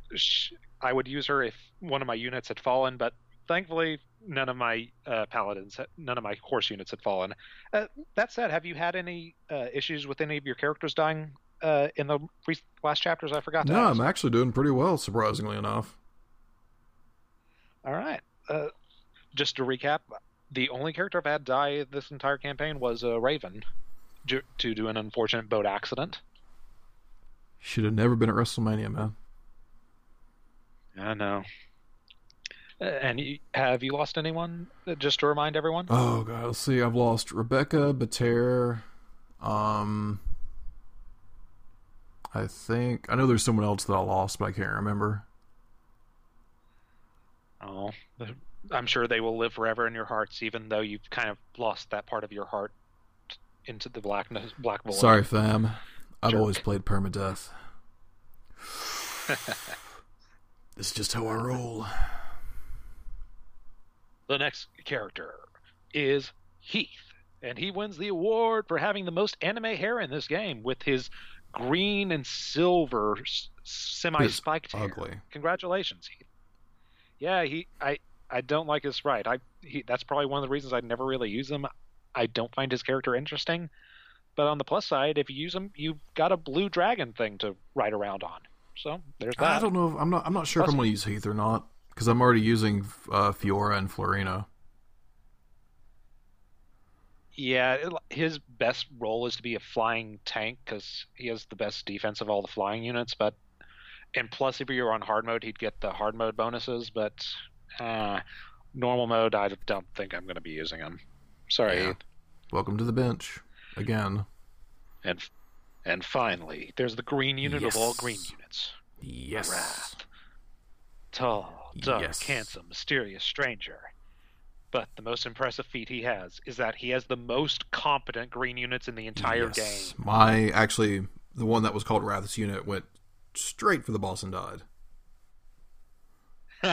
I would use her if one of my units had fallen, but thankfully none of my uh, paladins, none of my horse units had fallen. Uh, that said, have you had any uh, issues with any of your characters dying uh, in the re- last chapters? I forgot to No. I'm actually doing pretty well, surprisingly enough. All right. Uh, just to recap, the only character I've had die this entire campaign was uh, Raven, due to an unfortunate boat accident. Should have never been at WrestleMania, man. I know. Uh, and you, have you lost anyone? Uh, Just to remind everyone. Oh god, let's see. I've lost Rebecca, Bartre, um I think I know there's someone else that I lost, but I can't remember. Oh, I'm sure they will live forever in your hearts, even though you've kind of lost that part of your heart into the blackness, black void. Sorry, fam. I've Jerk. always played permadeath. [LAUGHS] is just how I roll. The next character is Heath, and he wins the award for having the most anime hair in this game with his green and silver semi-spiked hair. Ugly. Congratulations, Heath. Yeah, he. I. I don't like his sprite. I. He, that's probably one of the reasons I never really use him. I don't find his character interesting. But on the plus side, if you use him, you've got a blue dragon thing to ride around on. So there's that. I don't know. If, I'm not. I'm not sure if I'm going to use Heath or not because I'm already using uh, Fiora and Florina. Yeah, his best role is to be a flying tank because he has the best defense of all the flying units. But and plus, if you're on hard mode, he'd get the hard mode bonuses. But uh, normal mode, I don't think I'm going to be using him. Sorry. Yeah. Welcome to the bench again. And and finally, there's the green unit of all green units. Yes. Rath. Tall, dark, Yes. handsome, mysterious stranger. But the most impressive feat he has is that he has the most competent green units in the entire Yes. game. My actually, the one that was called Rath's unit went straight for the boss and died. [LAUGHS]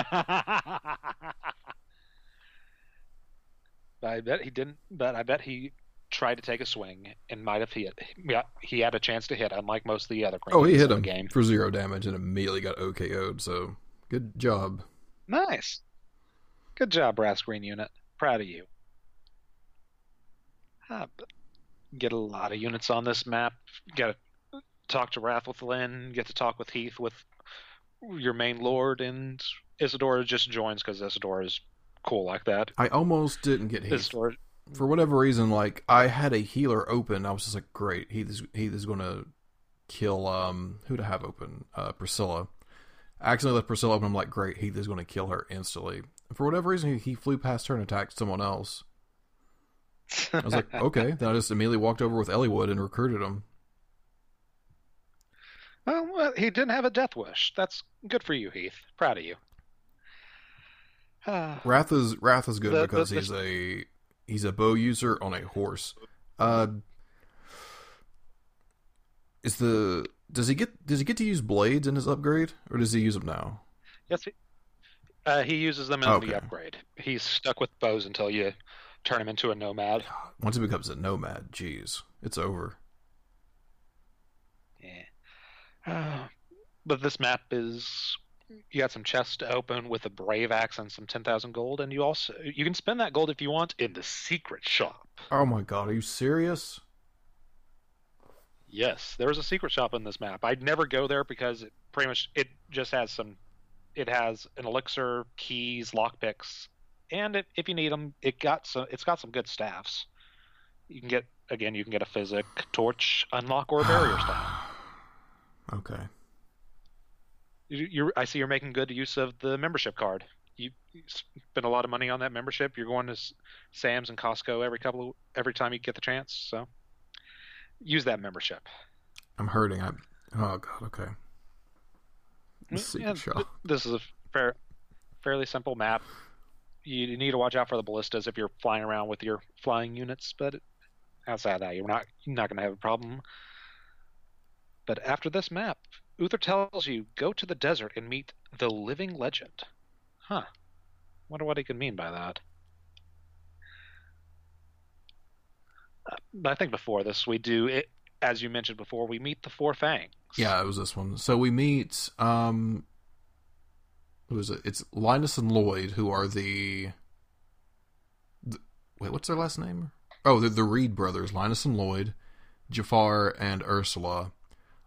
I bet he didn't. But I bet he tried to take a swing and might have hit. Yeah, he had a chance to hit, unlike most of the other. Oh, he hit him game. for zero damage and immediately got OKO'd. So good job. Nice, good job, Brass Green Unit. Proud of you. But get a lot of units on this map. Get to talk to Rath with Lyn. Get to talk with Heath with your main lord, and Isadora just joins because Isadora is cool like that. I almost didn't get Heath. Isadora, For whatever reason, like I had a healer open. I was just like, great, Heath is, Heath is going to kill, um, who to have open? Uh, Priscilla. I accidentally left Priscilla open. I'm like, great, Heath is going to kill her instantly. For whatever reason, he, he flew past her and attacked someone else. I was like, [LAUGHS] okay. Then I just immediately walked over with Eliwood and recruited him. well, he didn't have a death wish. That's good for you, Heath. Proud of you. [SIGHS] Rath is Rath is good The- the- because the- he's a he's a bow user on a horse. Uh, is the does he get does he get to use blades in his upgrade or does he use them now? Yes, he, uh, he uses them in Okay. the upgrade. He's stuck with bows until you turn him into a nomad. Once he becomes a nomad, jeez, it's over. Yeah. Uh, but this map is you got some chests to open with a brave axe and some ten thousand gold, and you also you can spend that gold if you want in the secret shop. Oh my god, are you serious? Yes, there is a secret shop in this map. I'd never go there because it pretty much it just has some. It has an elixir, keys, lockpicks, and if, if you need them, it got some. It's got some good staffs. You can get again. You can get a physic, torch, unlock, or a barrier staff. [SIGHS] Okay. You, you're, I see you're making good use of the membership card. You, you spend a lot of money on that membership. You're going to Sam's and Costco every couple of, every time you get the chance. So use that membership. I'm hurting. I oh god. Okay. The secret Yeah, th- This is a fair, fairly simple map. You need to watch out for the ballistas if you're flying around with your flying units, but outside of that, you're not you're not going to have a problem. But after this map, Uther tells you go to the desert and meet the living legend. Huh. Wonder what he could mean by that. Uh, but I think before this, we do it as you mentioned before. We meet the four fangs. Yeah, it was this one. So we meet um who is it? It's Linus and Lloyd who are the, the Wait, what's their last name? Oh, the Reed brothers, Linus and Lloyd, Jaffar and Ursula,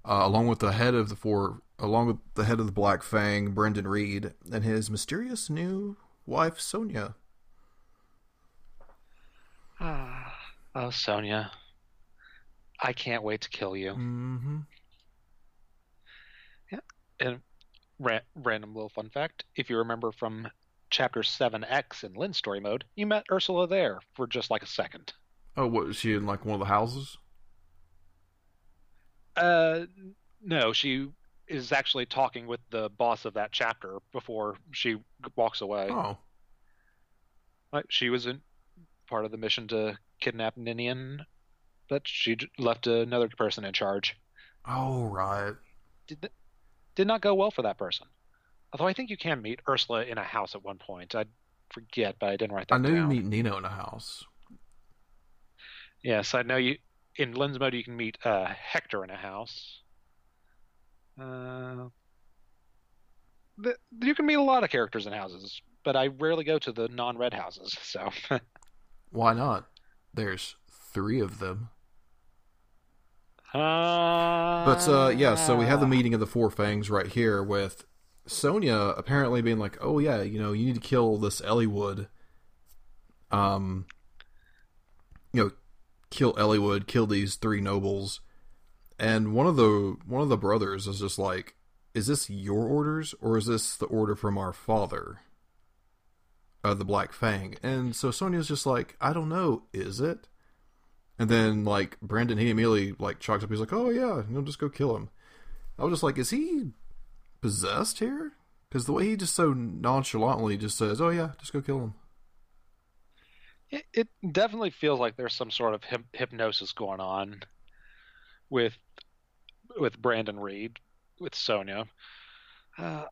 uh, along with the head of the four along with the head of the Black Fang, Brendan Reed, and his mysterious new wife Sonia. Ah, oh, Sonia. I can't wait to kill you. Mm-hmm. Yeah, and ra- random little fun fact: if you remember from Chapter Seven X in Lyn's story mode, you met Ursula there for just like a second. Oh, what was she in like one of the houses? Uh, no, she is actually talking with the boss of that chapter before she walks away. Oh. Like, she was in part of the mission to kidnap Ninian, but she left another person in charge. Oh right. did th- did not go well for that person. Although I think you can meet Ursula in a house at one point. I forget, but I didn't write that I know you meet Nino in a house. Yes, I know you. In Lyn's mode, you can meet uh, Hector in a house. Uh, the, you can meet a lot of characters in houses, but I rarely go to the non-red houses. [LAUGHS] So Why not? There's three of them. Uh, But uh, yeah, so we have the meeting of the four fangs right here with Sonia apparently being like, "Oh yeah, you know, you need to kill this Eliwood. Um, you know, kill Eliwood, kill these three nobles." And one of the one of the brothers is just like, "Is this your orders or is this the order from our father?" Uh, the Black Fang. And so Sonia's just like, "I don't know, is it?" And then like Brandon, he immediately like chalks up. He's like, "Oh yeah, you'll just go kill him." I was just like, "Is he possessed here?" Because the way he just so nonchalantly just says, "Oh yeah, just go kill him." It, it definitely feels like there's some sort of hyp- hypnosis going on with with Brandon Reed with Sonia. Uh,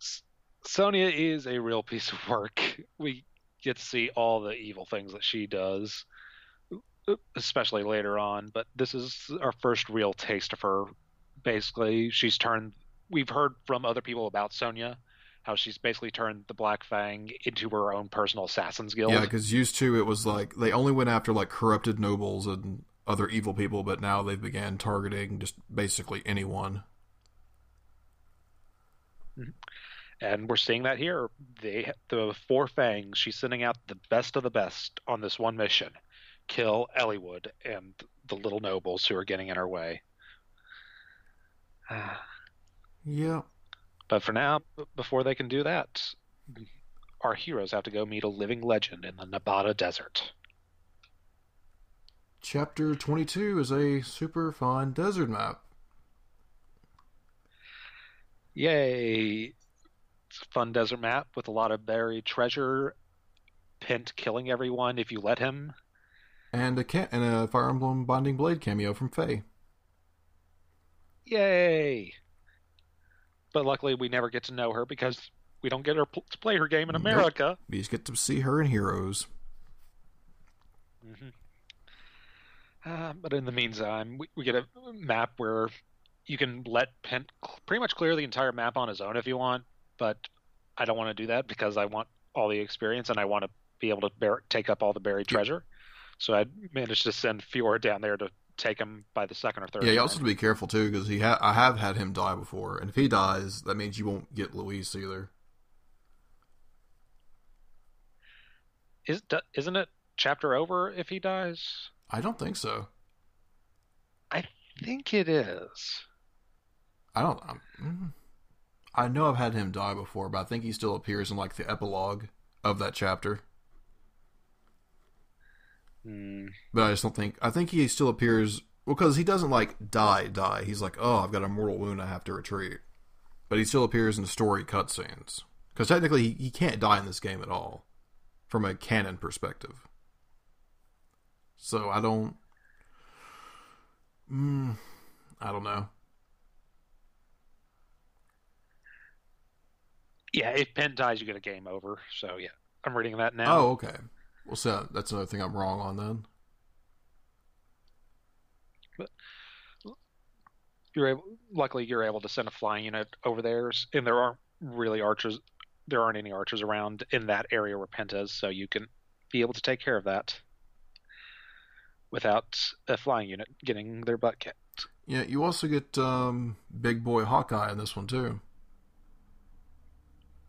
S- Sonia is a real piece of work. We get to see all the evil things that she does. especially later on. But this is our first real taste of her. Basically, she's turned. We've heard from other people about Sonya, how she's basically turned the Black Fang into her own personal assassins guild. Yeah, because used to it was like they only went after like corrupted nobles and other evil people, but now they've began targeting just basically anyone. Mm-hmm. and we're seeing that here. They the four fangs. She's sending out the best of the best on this one mission: kill Eliwood and the little nobles who are getting in her way. [SIGHS] yeah. But for now, before they can do that, our heroes have to go meet a living legend in the Nabata desert. Chapter 22 is a super fun desert map. Yay! It's a fun desert map with a lot of buried treasure. Pent killing everyone if you let him. And a ca- and a Fire Emblem Binding Blade cameo from Faye. Yay! But luckily, we never get to know her because we don't get her pl- to play her game in America. Nope. We just get to see her in Heroes. Mm-hmm. Uh, but in the meantime, we, we, get a map where you can let Pent pretty much clear the entire map on his own if you want, but I don't want to do that because I want all the experience and I want to be able to bear, take up all the buried treasure. So I managed to send Fiora down there to take him by the second or third. Yeah, you also have to be careful too because he ha- I have had him die before, and if he dies, that means you won't get Louise either. Is isn't it chapter over if he dies? I don't think so. I think it is. I don't. I'm, mm, I know I've had him die before, but I think he still appears in like the epilogue of that chapter. Mm. But I just don't think. I think he still appears because he doesn't like die, die. He's like, oh, I've got a mortal wound, I have to retreat. But he still appears in story cutscenes because technically he, he can't die in this game at all, from a canon perspective. So I don't. Mm, I don't know. Yeah, if Pent dies, you get a game over. So yeah, I'm reading that now. Oh, okay. Well, so that's another thing I'm wrong on then. But you're able, luckily you're able to send a flying unit over there, and there aren't really archers. There aren't any archers around in that area where Penta is, so you can be able to take care of that without a flying unit getting their butt kicked. Yeah, you also get um, Big Boy Hawkeye in this one too.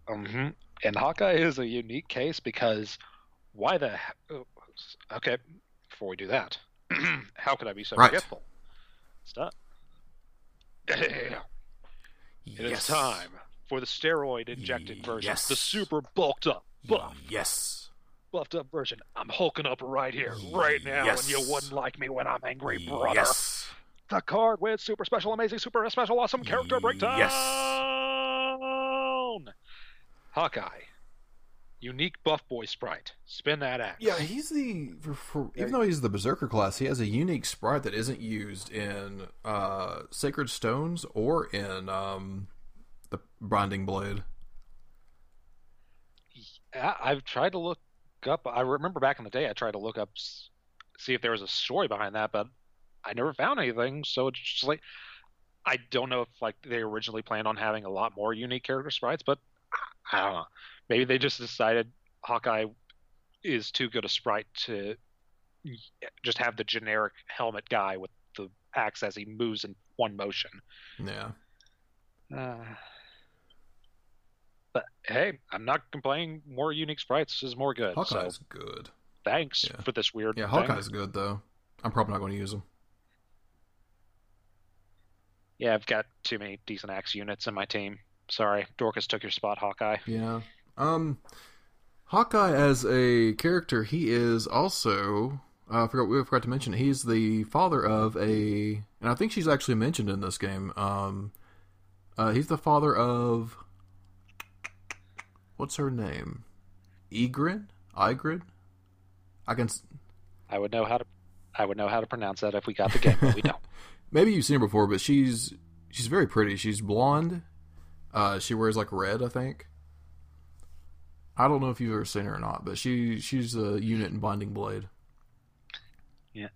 Mm-hmm. And Hawkeye is a unique case because why the oh, okay? Before we do that, [CLEARS THROAT] how could I be so right. forgetful? Stop. [LAUGHS] it yes. is time for the steroid injected version, yes. the super bulked up, buff, yes, buffed up version. I'm hulking up right here, right now, yes. and you wouldn't like me when I'm angry, brother. Yes. The card with super special, amazing, super special, awesome character breakdown. Yes. Hawkeye. Unique buff boy sprite. Spin that axe. Yeah, he's the for, for, even though he's the berserker class, he has a unique sprite that isn't used in uh, Sacred Stones or in um, the Binding Blade. Yeah, I've tried to look up. I remember back in the day, I tried to look up, see if there was a story behind that, but I never found anything. So it's just like I don't know if like they originally planned on having a lot more unique character sprites, but I don't know. Maybe they just decided Hawkeye is too good a sprite to just have the generic helmet guy with the axe as he moves in one motion. Yeah. Uh, but hey, I'm not complaining. More unique sprites is more good. Hawkeye's so good. thanks Yeah. for this weird. Yeah, thing. Hawkeye's good though. I'm probably not going to use him. Yeah, I've got too many decent axe units in my team. Sorry, Dorcas took your spot, Hawkeye. Yeah. Um, Hawkeye as a character, he is also. Uh, I forgot we forgot to mention he's the father of a, and I think she's actually mentioned in this game. Um, uh, he's the father of. What's her name? Egrin? Igrid? I can. I would know how to. I would know how to pronounce that if we got the game, but we don't. [LAUGHS] Maybe you've seen her before, but she's she's very pretty. She's blonde. Uh, she wears like red, I think. I don't know if you've ever seen her or not, but she she's a unit in Binding Blade. Yeah,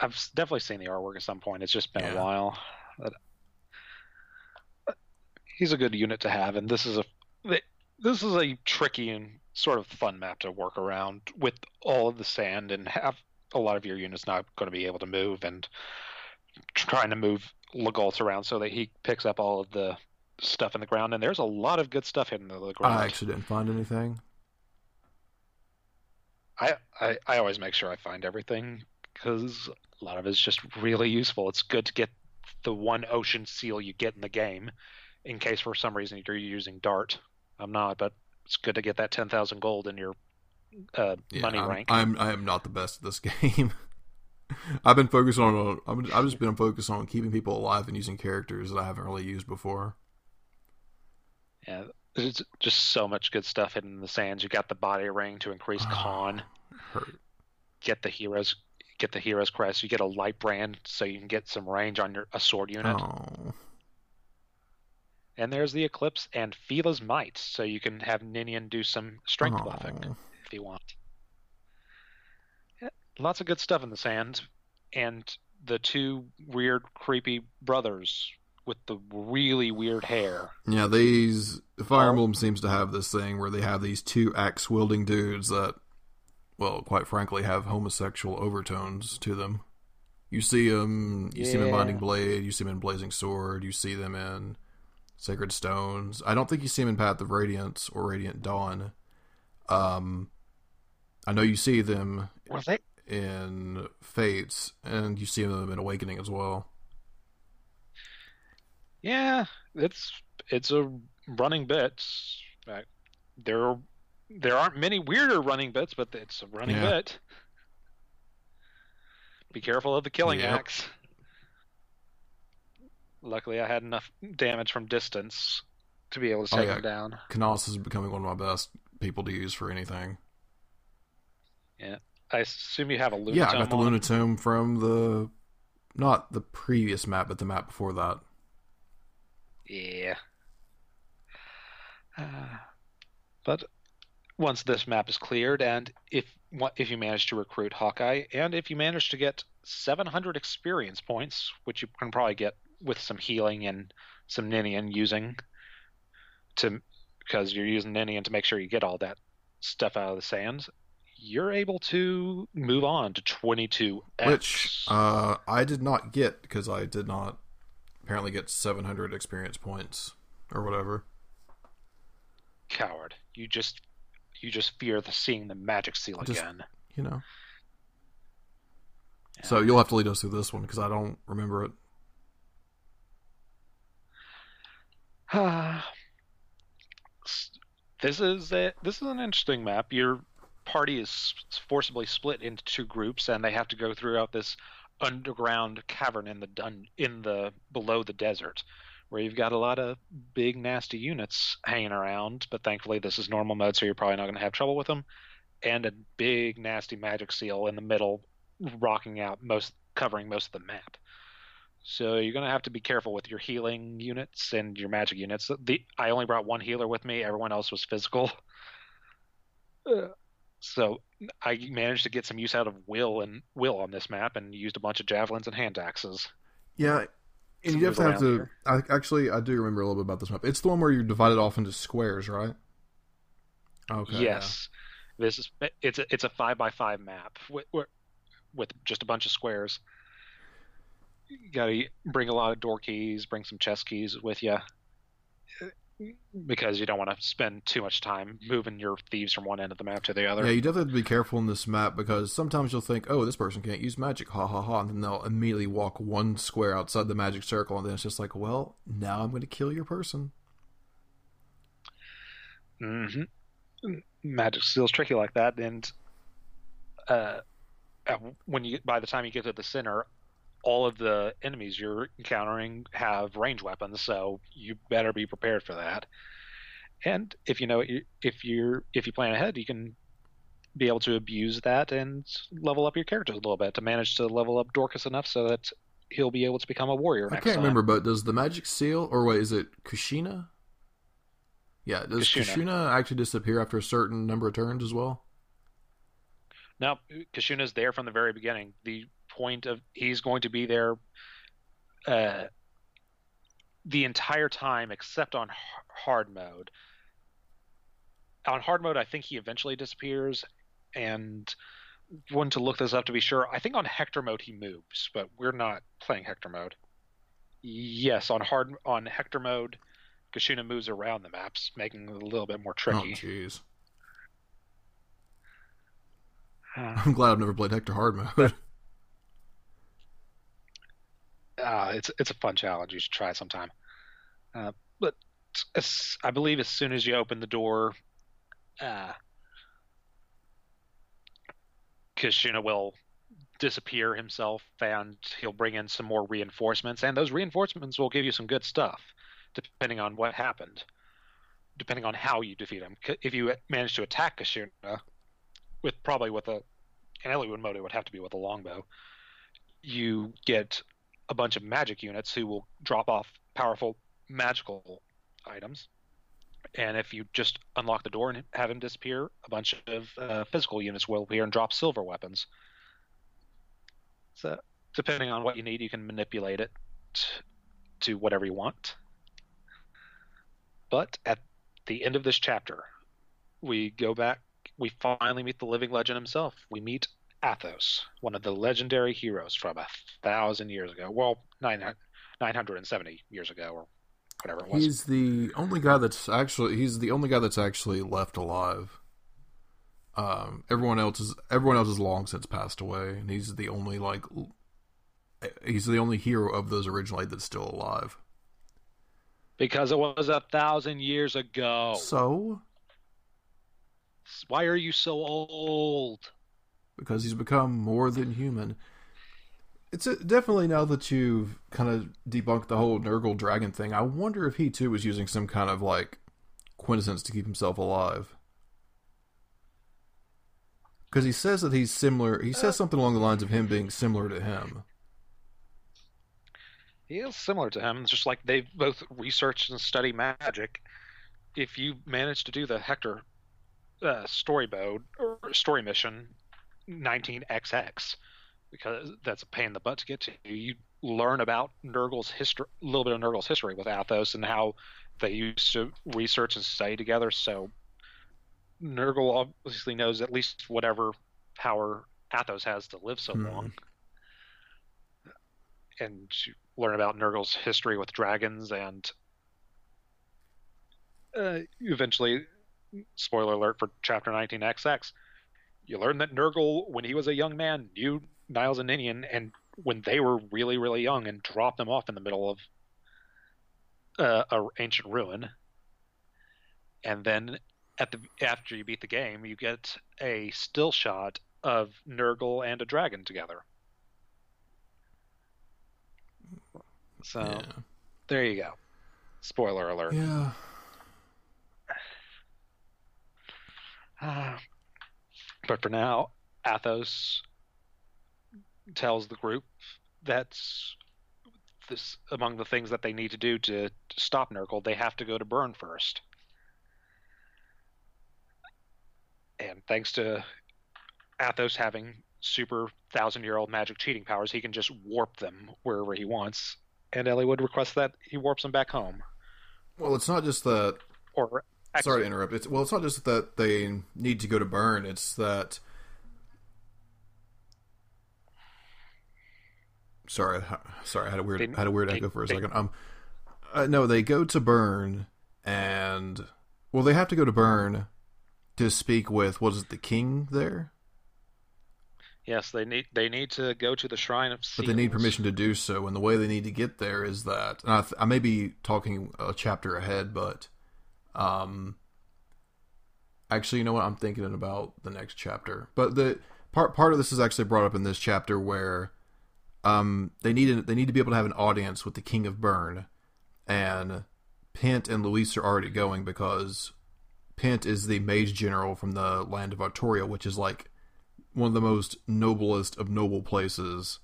I've definitely seen the artwork at some point. It's just been Yeah. a while. But uh, he's a good unit to have, and this is a this is a tricky and sort of fun map to work around with all of the sand and have a lot of your units not going to be able to move and trying to move Legault around so that he picks up all of the stuff in the ground. And there's a lot of good stuff hidden in the ground. I actually didn't find anything. I, I, I always make sure I find everything because a lot of it's just really useful. It's good to get the one ocean seal you get in the game in case for some reason you're using Dart. I'm not, but it's good to get that 10,000 gold in your uh, Yeah, money I'm, rank. I'm I am not the best at this [LAUGHS] game. I've been focused on I'm, I've just been focused on keeping people alive and using characters that I haven't really used before. Yeah, there's just so much good stuff hidden in the sands. You got the body ring to increase ah, con. Hurt. Get the heroes, get the heroes crest. You get a light brand so you can get some range on your a sword unit. Oh, And there's the eclipse and Filla's might, so you can have Ninian do some strength buffing oh. if you want. Yeah, lots of good stuff in the sand, and the two weird, creepy brothers with the really weird hair. Yeah, these Fire Oh. Emblem seems to have this thing where they have these two axe wielding dudes that, well, quite frankly, have homosexual overtones to them. You see them, you see them in Binding Blade, you see them in Blazing Sword, you see them in Sacred Stones. I don't think you see them in Path of Radiance or Radiant Dawn. Um, I know you see them in Fates, and you see them in Awakening as well. Yeah, it's it's a running bit. Uh, There there aren't many weirder running bits, but it's a running Yeah. bit. Be careful of the killing Yep. axe. Luckily, I had enough damage from distance to be able to Oh, take yeah. him down. Canas is becoming one of my best people to use for anything. Yeah, I assume you have a Lunatome Yeah, I got the on. Lunatome from the not the previous map, but the map before that. Yeah. Uh, but once this map is cleared, and if if you manage to recruit Hawkeye, and if you manage to get 700 experience points, which you can probably get with some healing and some Ninian using to because you're using Ninian to make sure you get all that stuff out of the sands, you're able to move on to 22x. Which uh, I did not get because I did not apparently get 700 experience points or whatever. coward. You just you just fear the seeing the magic seal Just- again. You know. So you'll have to lead us through this one because I don't remember it. [SIGHS] this is a, this is an interesting map. Your party is forcibly split into two groups, and they have to go throughout this underground cavern in the dun in the below the desert, where you've got a lot of big nasty units hanging around. But thankfully, this is normal mode, so you're probably not going to have trouble with them. And a big nasty magic seal in the middle, rocking out most, covering most of the map. So you're gonna have to be careful with your healing units and your magic units. The I only brought one healer with me. Everyone else was physical. Uh, So I managed to get some use out of will and will on this map, and used a bunch of javelins and hand axes. Yeah, and you have to have to. I, actually, I do remember a little bit about this map. It's the one where you're divided off into squares, right? Okay. yes, this is it's a it's a five by five map with, with just a bunch of squares. You gotta bring a lot of door keys, bring some chest keys with you, because you don't want to spend too much time moving your thieves from one end of the map to the other. Yeah, you definitely have to be careful in this map because sometimes you'll think, "Oh, this person can't use magic," ha ha ha, and then they'll immediately walk one square outside the magic circle, and then it's just like, "Well, now I'm going to kill your person." hmm Magic feels tricky like that, and uh, when you by the time you get to the center, all of the enemies you're encountering have range weapons, so you better be prepared for that. And if you know if you're if you plan ahead, you can be able to abuse that and level up your characters a little bit to manage to level up Dorcas enough so that he'll be able to become a warrior. I can't time. remember, but does the magic seal, or wait, is it Kishuna? Yeah, does Kishuna. Kishuna actually disappear after a certain number of turns as well? No, Kishuna's there from the very beginning. The point of he's going to be there uh, the entire time except on hard mode. On hard mode, I think he eventually disappears, and one to look this up to be sure. I think on Hector mode he moves, but we're not playing Hector mode. Yes, on hard on Hector mode, Kishuna moves around the maps, making it a little bit more Oh, tricky. jeez. Uh, I'm glad I've never played Hector hard mode. Uh, it's it's a fun challenge. You should try sometime. Uh, but as, I believe as soon as you open the door, uh, Kishuna will disappear himself, and he'll bring in some more reinforcements, and those reinforcements will give you some good stuff, depending on what happened, depending on how you defeat him. If you manage to attack Kishuna, with probably with a an Eliwood mode, it would have to be with a longbow. You get a bunch of magic units who will drop off powerful magical items. And if you just unlock the door and have him disappear, a bunch of uh, physical units will appear and drop silver weapons. So, depending on what you need, you can manipulate it to whatever you want. But at the end of this chapter, we go back. We finally meet the living legend himself. We meet Athos, one of the legendary heroes from a thousand years ago. Well, nine, 970 years ago, or whatever it was. He's the only guy that's actually he's the only guy that's actually left alive. Um, everyone else is everyone else has long since passed away, and he's the only like he's the only hero of those originally that's still alive. Because it was a thousand years ago. So, Why are you so old? Because he's become more than human. It's a, definitely now that you've kind of debunked the whole Nergal dragon thing. I wonder if he too was using some kind of like quintessence to keep himself alive. Because he says that he's similar. He says something along the lines of him being similar to him. He is similar to him, It's just like they've both researched and study magic. If you manage to do the Hector uh, story mode or story mission 19XX, because that's a pain in the butt to get to, you learn about Nergal's history, a little bit of Nergal's history with Athos and how they used to research and study together. So Nergal obviously knows at least whatever power Athos has to live so Hmm. long. And you learn about Nergal's history with dragons and uh, eventually, spoiler alert for chapter 19XX, you learn that Nergal, when he was a young man, knew Nils and Ninian, and when they were really, really young, and dropped them off in the middle of uh, a ancient ruin. And then, at the after you beat the game, you get a still shot of Nergal and a dragon together. So Yeah. there you go. Spoiler alert. Yeah. [SIGHS] Ah. But for now, Athos tells the group that's this among the things that they need to do to, to stop Nergal, they have to go to Bern first. And thanks to Athos having super thousand year old magic cheating powers, he can just warp them wherever he wants. And Eliwood request that he warps them back home. Well, it's not just that Or Sorry to interrupt. It's well, it's not just that they need to go to Bern. It's that. Sorry, sorry. I had a weird, They- had a weird they- echo for a they- second. Um, uh, no, they go to Bern, and well, they have to go to Bern to speak with what is it, the king there? Yes, they need they need to go to the Shrine of Seals. But they need permission to do so, and the way they need to get there is that and I, th- I may be talking a chapter ahead, but um, actually, you know what? I'm thinking about the next chapter. But the part part of this is actually brought up in this chapter where um they need they need to be able to have an audience with the King of Bern, and Pent and Louise are already going because Pent is the mage general from the land of Etruria, which is like one of the most noblest of noble places,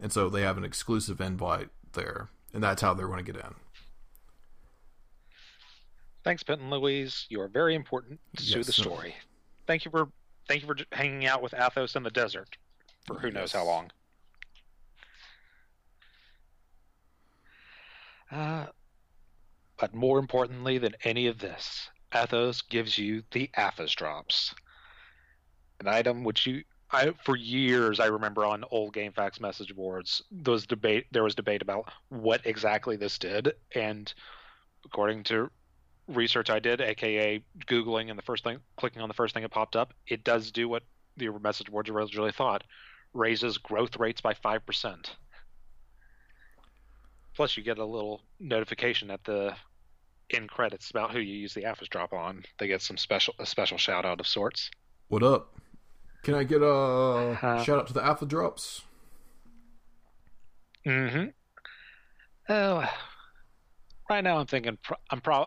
and so they have an exclusive invite there, and that's how they're going to get in. Thanks, Pent and Louise. You are very important to yes, the story. Sir. Thank you for thank you for hanging out with Athos in the desert for who yes. knows how long. Uh, but more importantly than any of this, Athos gives you the Athos drops, an item which you I, for years I remember on old GameFAQs message boards those debate there was debate about what exactly this did, and according to research I did, aka googling and the first thing clicking on the first thing that popped up, it does do what the message boards originally thought, raises growth rates by five percent. Plus, you get a little notification at the end credits about who you use the Afa's drop on. They get some special a special shout out of sorts. What up? Can I get a uh, shout out to the Alpha Drops? Mm-hmm. Oh, right now I'm thinking I'm pro.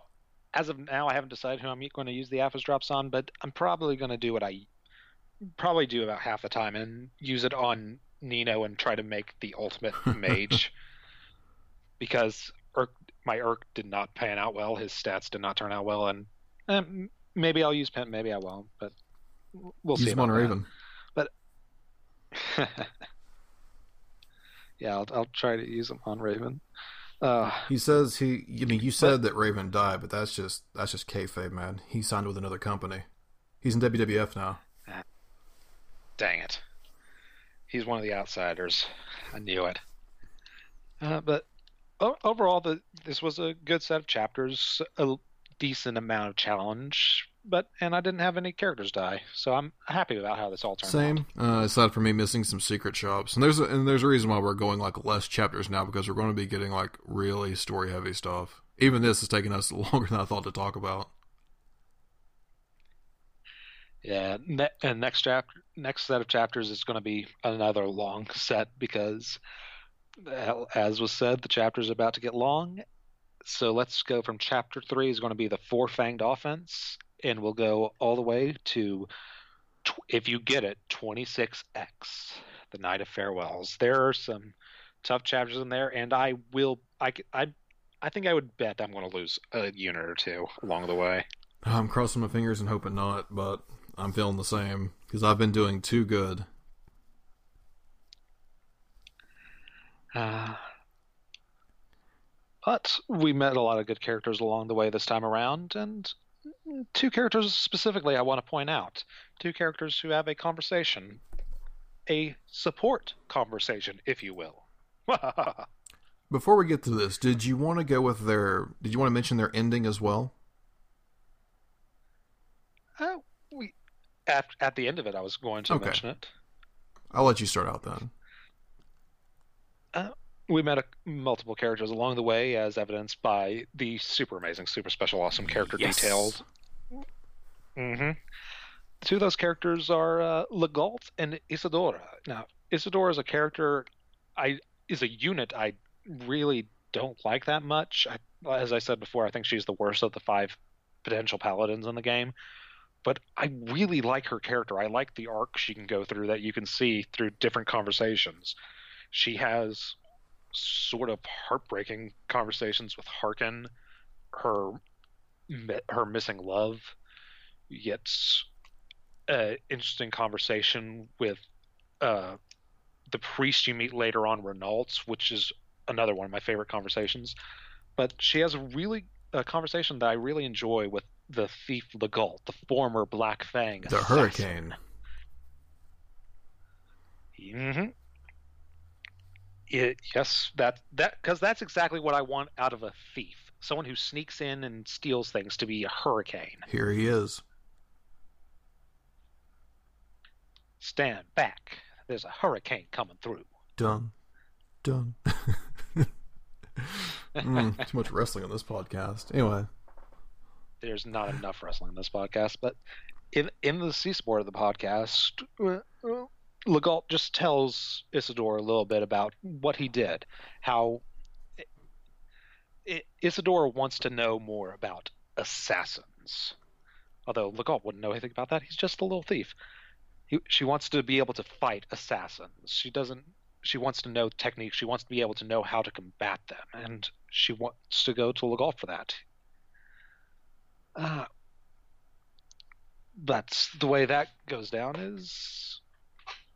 As of now, I haven't decided who I'm going to use the Afa's drops on, but I'm probably going to do what I probably do about half the time and use it on Nino and try to make the ultimate [LAUGHS] mage because Erk, my Erk did not pan out well. His stats did not turn out well, and um, maybe I'll use Pimp, maybe I won't, but we'll use see. Use on Raven, but [LAUGHS] yeah, I'll, I'll try to use him on Raven. Uh, he says he. I mean, you said but, that Raven died, but that's just that's just kayfabe, man. He signed with another company. He's in WWF now. Dang it. He's one of the outsiders. I knew it. Uh, but overall, the, this was a good set of chapters, a decent amount of challenge, but and I didn't have any characters die, so I'm happy about how this all turned Same. out. Same. Uh, aside from me missing some secret shops, and there's a, and there's a reason why we're going like less chapters now because we're going to be getting like really story heavy stuff. Even this is taking us [LAUGHS] longer than I thought to talk about. Yeah, ne- and next chapter, next set of chapters is going to be another long [LAUGHS] set because, as was said, the chapter is about to get long. So let's go from chapter three is going to be the four fanged offense, and we'll go all the way to, tw- if you get it, 26x, the Night of Farewells. There are some tough chapters in there, and I will, I, I, I think I would bet I'm going to lose a unit or two along the way. I'm crossing my fingers and hoping not, but I'm feeling the same because I've been doing too good. Uh, but we met a lot of good characters along the way this time around, and two characters specifically I want to point out. Two characters who have a conversation, a support conversation, if you will. [LAUGHS] Before we get to this, did you want to go with their? Did you want to mention their ending as well? Oh, at at the end of it, I was going to okay. mention it. I'll let you start out then. Uh, we met a, multiple characters along the way, as evidenced by the super amazing, super special, awesome character yes. details. Mm-hmm. Two of those characters are uh, Legault and Isadora. Now, Isadora is a character, I is a unit I really don't like that much. I, as I said before, I think she's the worst of the five potential paladins in the game but I really like her character. I like the arc she can go through that you can see through different conversations. She has sort of heartbreaking conversations with Harken. her her missing love. Yet, an interesting conversation with uh, the priest you meet later on, Renault, which is another one of my favorite conversations. But she has a really a conversation that I really enjoy with the thief Legault, the former Black Fang. The assassin. Hurricane. Mm-hmm. It, yes, that that because that's exactly what I want out of a thief. Someone who sneaks in and steals things to be a hurricane. Here he is. Stand back. There's a hurricane coming through. Done. Done. [LAUGHS] mm, too much wrestling on this podcast. Anyway there's not enough wrestling in this podcast, but in in the C support of the podcast, uh, uh, Legault just tells Isadora a little bit about what he did, how it, Isadora wants to know more about assassins. Although Legault wouldn't know anything about that, he's just a little thief. He, she wants to be able to fight assassins. She doesn't. She wants to know techniques. She wants to be able to know how to combat them, and she wants to go to Legault for that. Uh, that's the way that goes down. Is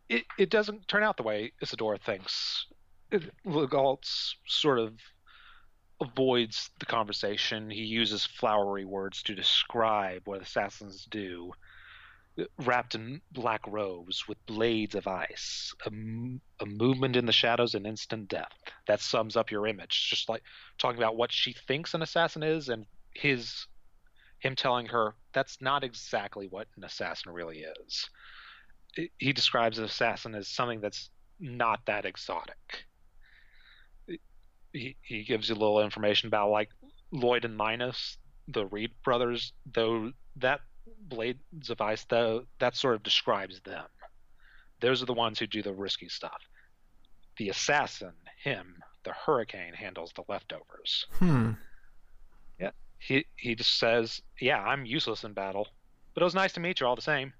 it? It doesn't turn out the way Isadora thinks. It, Legault's sort of avoids the conversation. He uses flowery words to describe what assassins do. Wrapped in black robes with blades of ice, a, movement in the shadows and instant death. That sums up your image. Just like talking about what she thinks an assassin is and his him telling her that's not exactly what an assassin really is. He describes an assassin as something that's not that exotic. He, he gives you a little information about like Lloyd and Linus, the Reed brothers, though that blades of ice though that sort of describes them. Those are the ones who do the risky stuff. The assassin, him, the hurricane handles the leftovers. Hmm. Yeah. He he just says, "Yeah, I'm useless in battle, but it was nice to meet you all the same."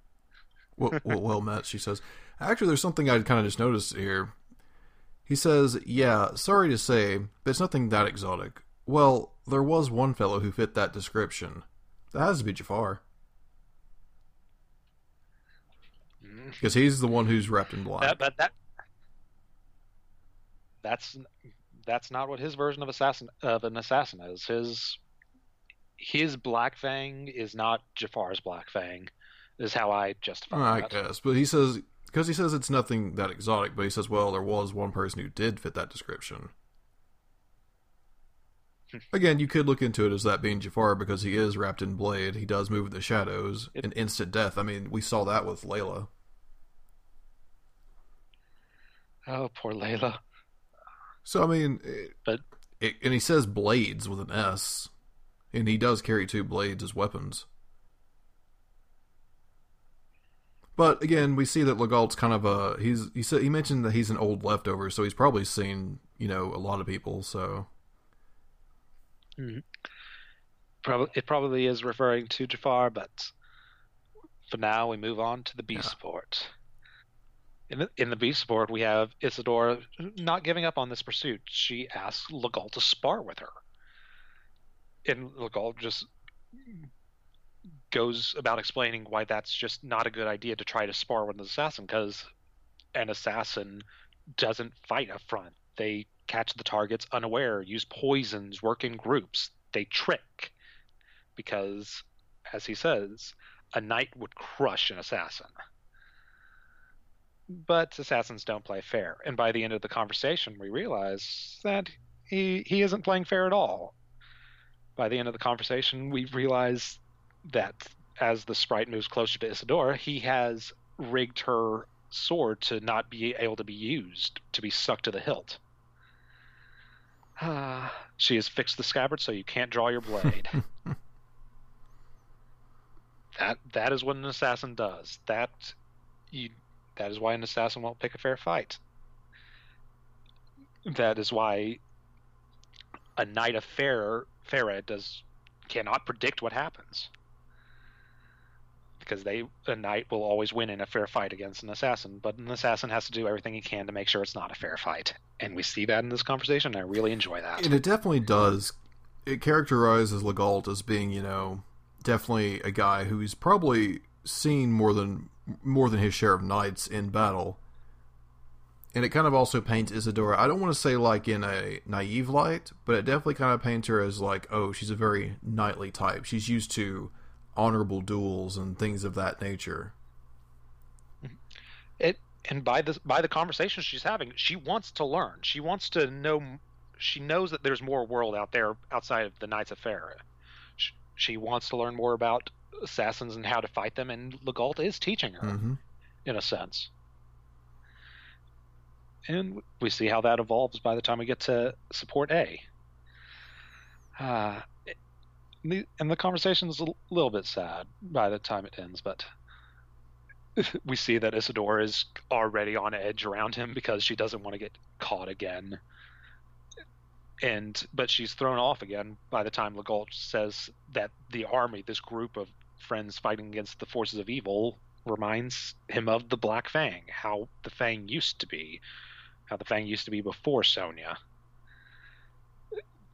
well, well, well met, she says. Actually, there's something I kind of just noticed here. He says, Yeah, sorry to say, but it's nothing that exotic. Well, there was one fellow who fit that description. That has to be Jaffar. Mm. Because he's the one who's wrapped in black. That, but that that's that's not what his version of assassin of an assassin is. His his Black Fang is not Jaffar's Black Fang. Is how I justify. I that. guess, but he says because he says it's nothing that exotic, but he says, well, there was one person who did fit that description. Hmm. Again, you could look into it as that being Jaffar because he is wrapped in blade. He does move in the shadows. It- and instant death. I mean, we saw that with Leila. Oh, poor Leila. So I mean, it, But- it, and he says blades with an S, and he does carry two blades as weapons. But again, we see that Legault's kind of a he's he said he mentioned that he's an old leftover, so he's probably seen you know a lot of people. So mm-hmm. Probably it probably is referring to Jaffar, but for now we move on to the B support. In the, in the B support, we have Isadora not giving up on this pursuit. She asks Legault to spar with her, and Legault just goes about explaining why that's just not a good idea to try to spar with an assassin because an assassin doesn't fight up front. They catch the targets unaware, use poisons, work in groups. They trick because, as he says, a knight would crush an assassin. But assassins don't play fair, and by the end of the conversation, we realize that he he isn't playing fair at all. By the end of the conversation, we realize that as the sprite moves closer to Isadora, he has rigged her sword to not be able to be used, to be stuck to the hilt. Ah, [SIGHS] she has fixed the scabbard so you can't draw your blade. [LAUGHS] that that is what an assassin does. That you that is why an assassin won't pick a fair fight. That is why a knight of fair Pherae does cannot predict what happens. Because they a knight will always win in a fair fight against an assassin, but an assassin has to do everything he can to make sure it's not a fair fight. And we see that in this conversation, I really enjoy that. and it definitely does. It characterizes Legault as being you know definitely a guy who's probably seen more than more than his share of knights in battle. And it kind of also paints Isadora. I don't want to say like in a naive light, but it definitely kind of paints her as like, oh, she's a very knightly type. She's used to honorable duels and things of that nature. it and by the by the conversation she's having she wants to learn she wants to know she knows that there's more world out there outside of the knights of Pherae. she, she wants to learn more about assassins and how to fight them and Legault is teaching her hmm in a sense and we see how that evolves by the time we get to support A. Uh, the- and the conversation is a little bit sad by the time it ends, but [LAUGHS] we see that Isadora is already on edge around him because she doesn't want to get caught again. And but she's thrown off again by the time Legault says that the army, this group of friends fighting against the forces of evil, reminds him of the Black Fang, how the Fang used to be, how the Fang used to be before Sonia.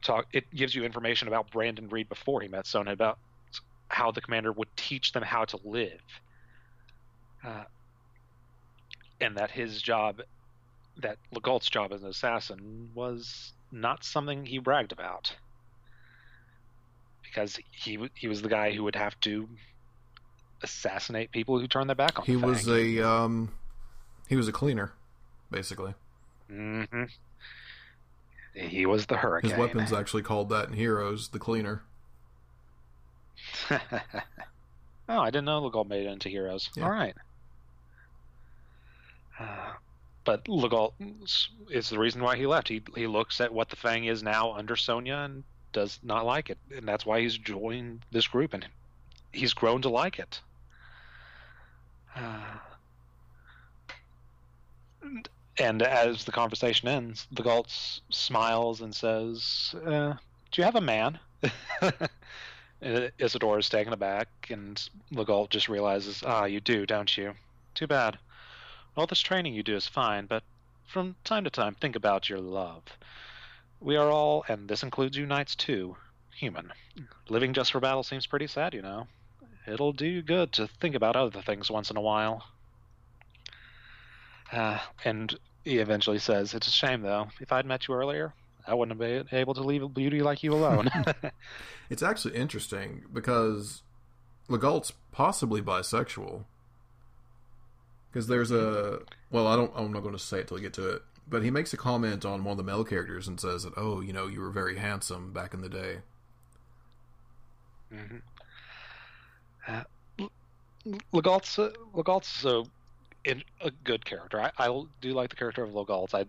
Talk. It gives you information about Brendan Reed before he met Sonia about how the commander would teach them how to live, uh, and that his job, that Legault's job as an assassin, was not something he bragged about because he he was the guy who would have to assassinate people who turned their back on. Him. He was a um, he was a cleaner, basically. hmm He was the hurricane. His weapon's actually called that in Heroes, the cleaner. [LAUGHS] oh, I didn't know Legault made it into heroes. Yeah. All right. Uh, but Legault is the reason why he left. He he looks at what the Fang is now under Sonia and does not like it, and that's why he's joined this group, and he's grown to like it. Uh, and, as the conversation ends, the Legault smiles and says, uh, "Do you have a man?" [LAUGHS] Isadora is taken aback, and the Legault just realizes, ah, you do, don't you? Too bad. All this training you do is fine, but from time to time, think about your love. We are all, and this includes you knights too, human. Living just for battle seems pretty sad, you know. It'll do you good to think about other things once in a while. Uh, and he eventually says, It's a shame, though. If I'd met you earlier, I wouldn't have been able to leave a beauty like you alone. [LAUGHS] [LAUGHS] It's actually interesting because Legault's possibly bisexual. Because there's a well, I don't. I'm not going to say it till we get to it. But he makes a comment on one of the male characters and says that, "Oh, you know, you were very handsome back in the day." hmm Uh, Legault's uh, Legault's a, in, a good character. I, I do like the character of Legault. I,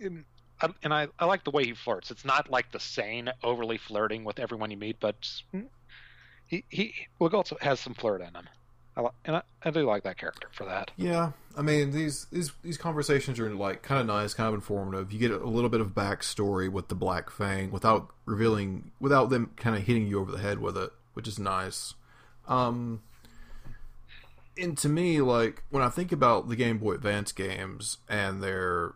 in, I and I, I like the way he flirts. It's not like the sane, overly flirting with everyone you meet, but he he Legault has some flirt in him. I, and I, I do like that character for that. Yeah, I mean these these these conversations are like kind of nice, kind of informative. You get a little bit of backstory with the Black Fang without revealing, without them kind of hitting you over the head with it, which is nice. Um, and to me, like when I think about the Game Boy Advance games and their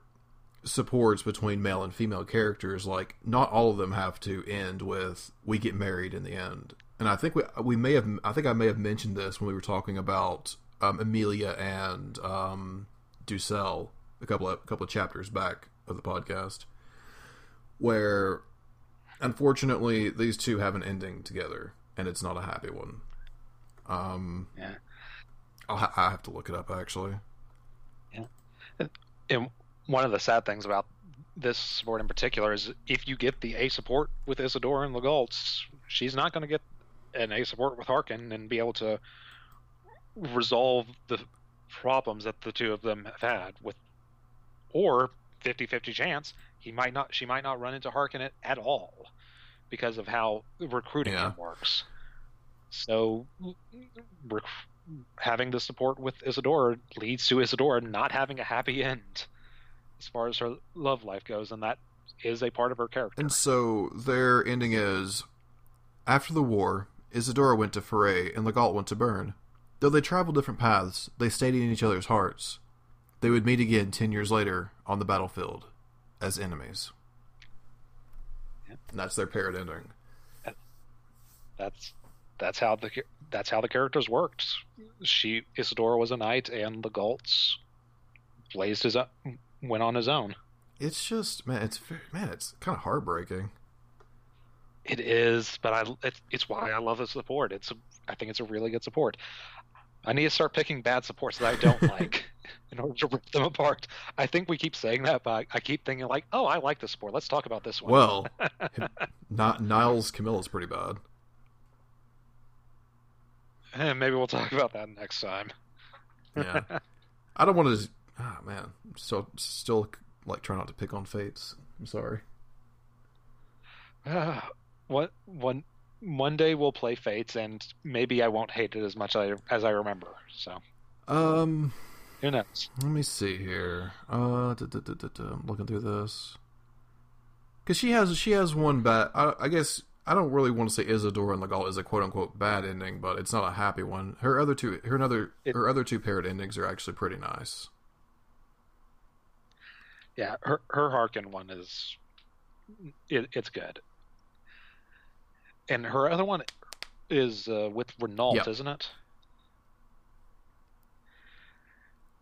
supports between male and female characters, like not all of them have to end with "we get married" in the end. And I think we we may have I think I may have mentioned this when we were talking about um, Amelia and um, Duessel a couple of a couple of chapters back of the podcast, where unfortunately these two have an ending together, and it's not a happy one. Um, Yeah. I'll I have to look it up actually. Yeah, and one of the sad things about this support in particular is if you get the A support with Isadora and Legault, she's not going to get an A support with Harken and be able to resolve the problems that the two of them have had with or 50-50 chance he might not she might not run into Harken at, at all because of how recruiting Yeah. works. So rec- having the support with Isadora leads to Isadora not having a happy [LAUGHS] end as far as her love life goes, and that is a part of her character. And so their ending is after the war, Isadora went to Pherae and Legault went to Bern. Though they traveled different paths, they stayed in each other's hearts. They would meet again ten years later on the battlefield as enemies. Yep. And that's their paired ending. That's that's how the that's how the characters worked. She Isadora was a knight, and the Legault blazed his up, went on his own. It's just man, it's man, it's kind of heartbreaking. It is, but I it's, it's why I love the support. It's a, I think it's a really good support. I need to start picking bad supports that I don't [LAUGHS] like in order to rip them apart. I think we keep saying that, but I, I keep thinking like, oh, I like this support. Let's talk about this one. Well, [LAUGHS] not Niles Camilla's pretty bad. [LAUGHS] Maybe we'll talk about that next time. Yeah, [LAUGHS] I don't want to. Ah, man, I'm so still like try not to pick on Fates. I'm sorry. Ah, [SIGHS] what one one day we'll play Fates, and maybe I won't hate it as much as I, as I remember. So Um, who knows? let me see here. Uh, da, da, da. I'm looking through this because she has she has one bad. I, I guess I don't really want to say Isadora and Legault is a quote unquote bad ending, but it's not a happy one. Her other two, her another, It- her other two paired endings are actually pretty nice. Yeah, her her Harken one is it, it's good, and her other one is uh, with Renault, Yep. isn't it?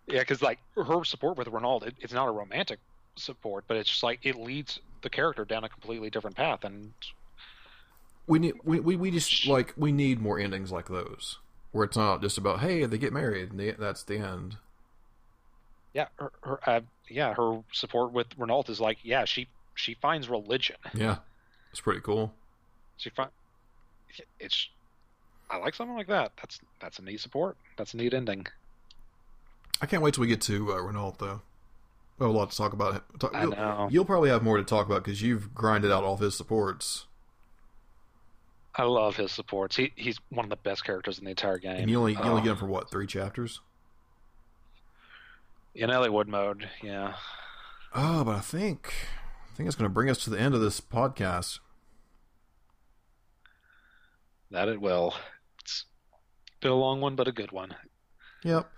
Yeah, because like her support with Renault, it, it's not a romantic support, but it's just like it leads the character down a completely different path. And we need we, we, we just like we need more endings like those where it's not just about hey they get married and they, that's the end. Yeah, her, her uh, yeah her support with Renault is like yeah she she finds religion. Yeah, it's pretty cool. She find it's I like something like that. That's that's a neat support. That's a neat ending. I can't wait till we get to uh, Renault though. We have a lot to talk about. Talk, I you'll, know. you'll probably have more to talk about because you've grinded out all of his supports, I love his supports. He he's one of the best characters in the entire game. and you only you only Oh, get him for what three chapters? in Eliwood mode. Yeah, Oh, but I think I think it's going to bring us to the end of this podcast. that it will. It's been a long one, but a good one. Yep.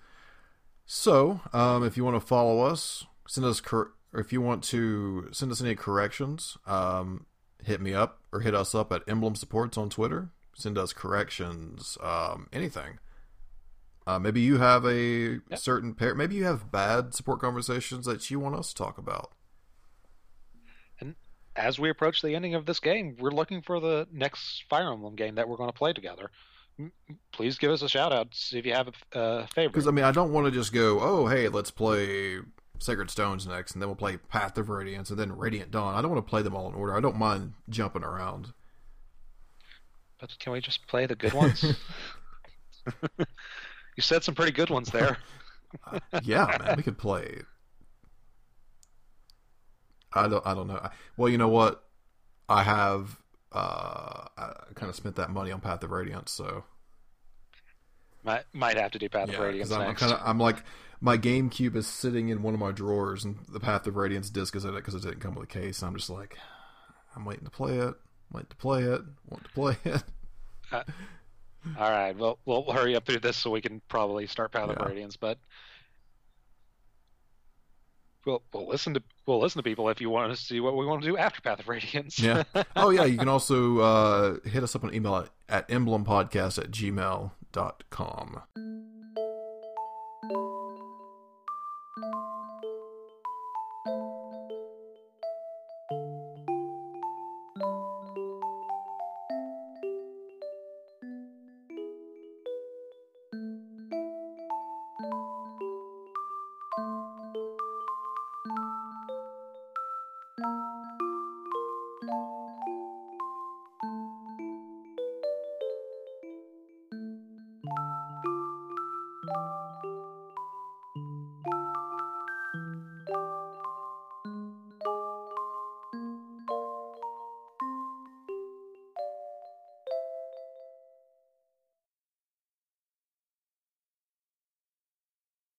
So, um, if you want to follow us, send us cor- or if you want to send us any corrections, um, hit me up or hit us up at Emblem Supports on Twitter. Send us corrections, um, anything. Uh, maybe you have a Yep. certain pair. Maybe you have bad support conversations that you want us to talk about. And as we approach the ending of this game, we're looking for the next Fire Emblem game that we're going to play together. Please give us a shout out. See if you have a uh, favorite. Because I mean, I don't want to just go, oh, hey, let's play Sacred Stones next, and then we'll play Path of Radiance, and then Radiant Dawn. I don't want to play them all in order. I don't mind jumping around. But can we just play the good ones? [LAUGHS] you said some pretty good ones there. yeah, man, we could play. I don't. I don't know. Well, you know what? I have. Uh, I kind of spent that money on Path of Radiance, so Might might have to do Path yeah. of Radiance I'm, next. kind of. I'm like, my GameCube is sitting in one of my drawers, and the Path of Radiance disc is in it because it didn't come with a case. I'm just like, I'm waiting to play it. Waiting to play it. Want to play it. [LAUGHS] All right, well we'll hurry up through this so we can probably start Path Yeah. of Radiance, but we'll we'll listen to we'll listen to people if you want to see what we want to do after Path of Radiance. Yeah. [LAUGHS] oh yeah, you can also uh, hit us up on email at, at emblempodcast at gmail.com.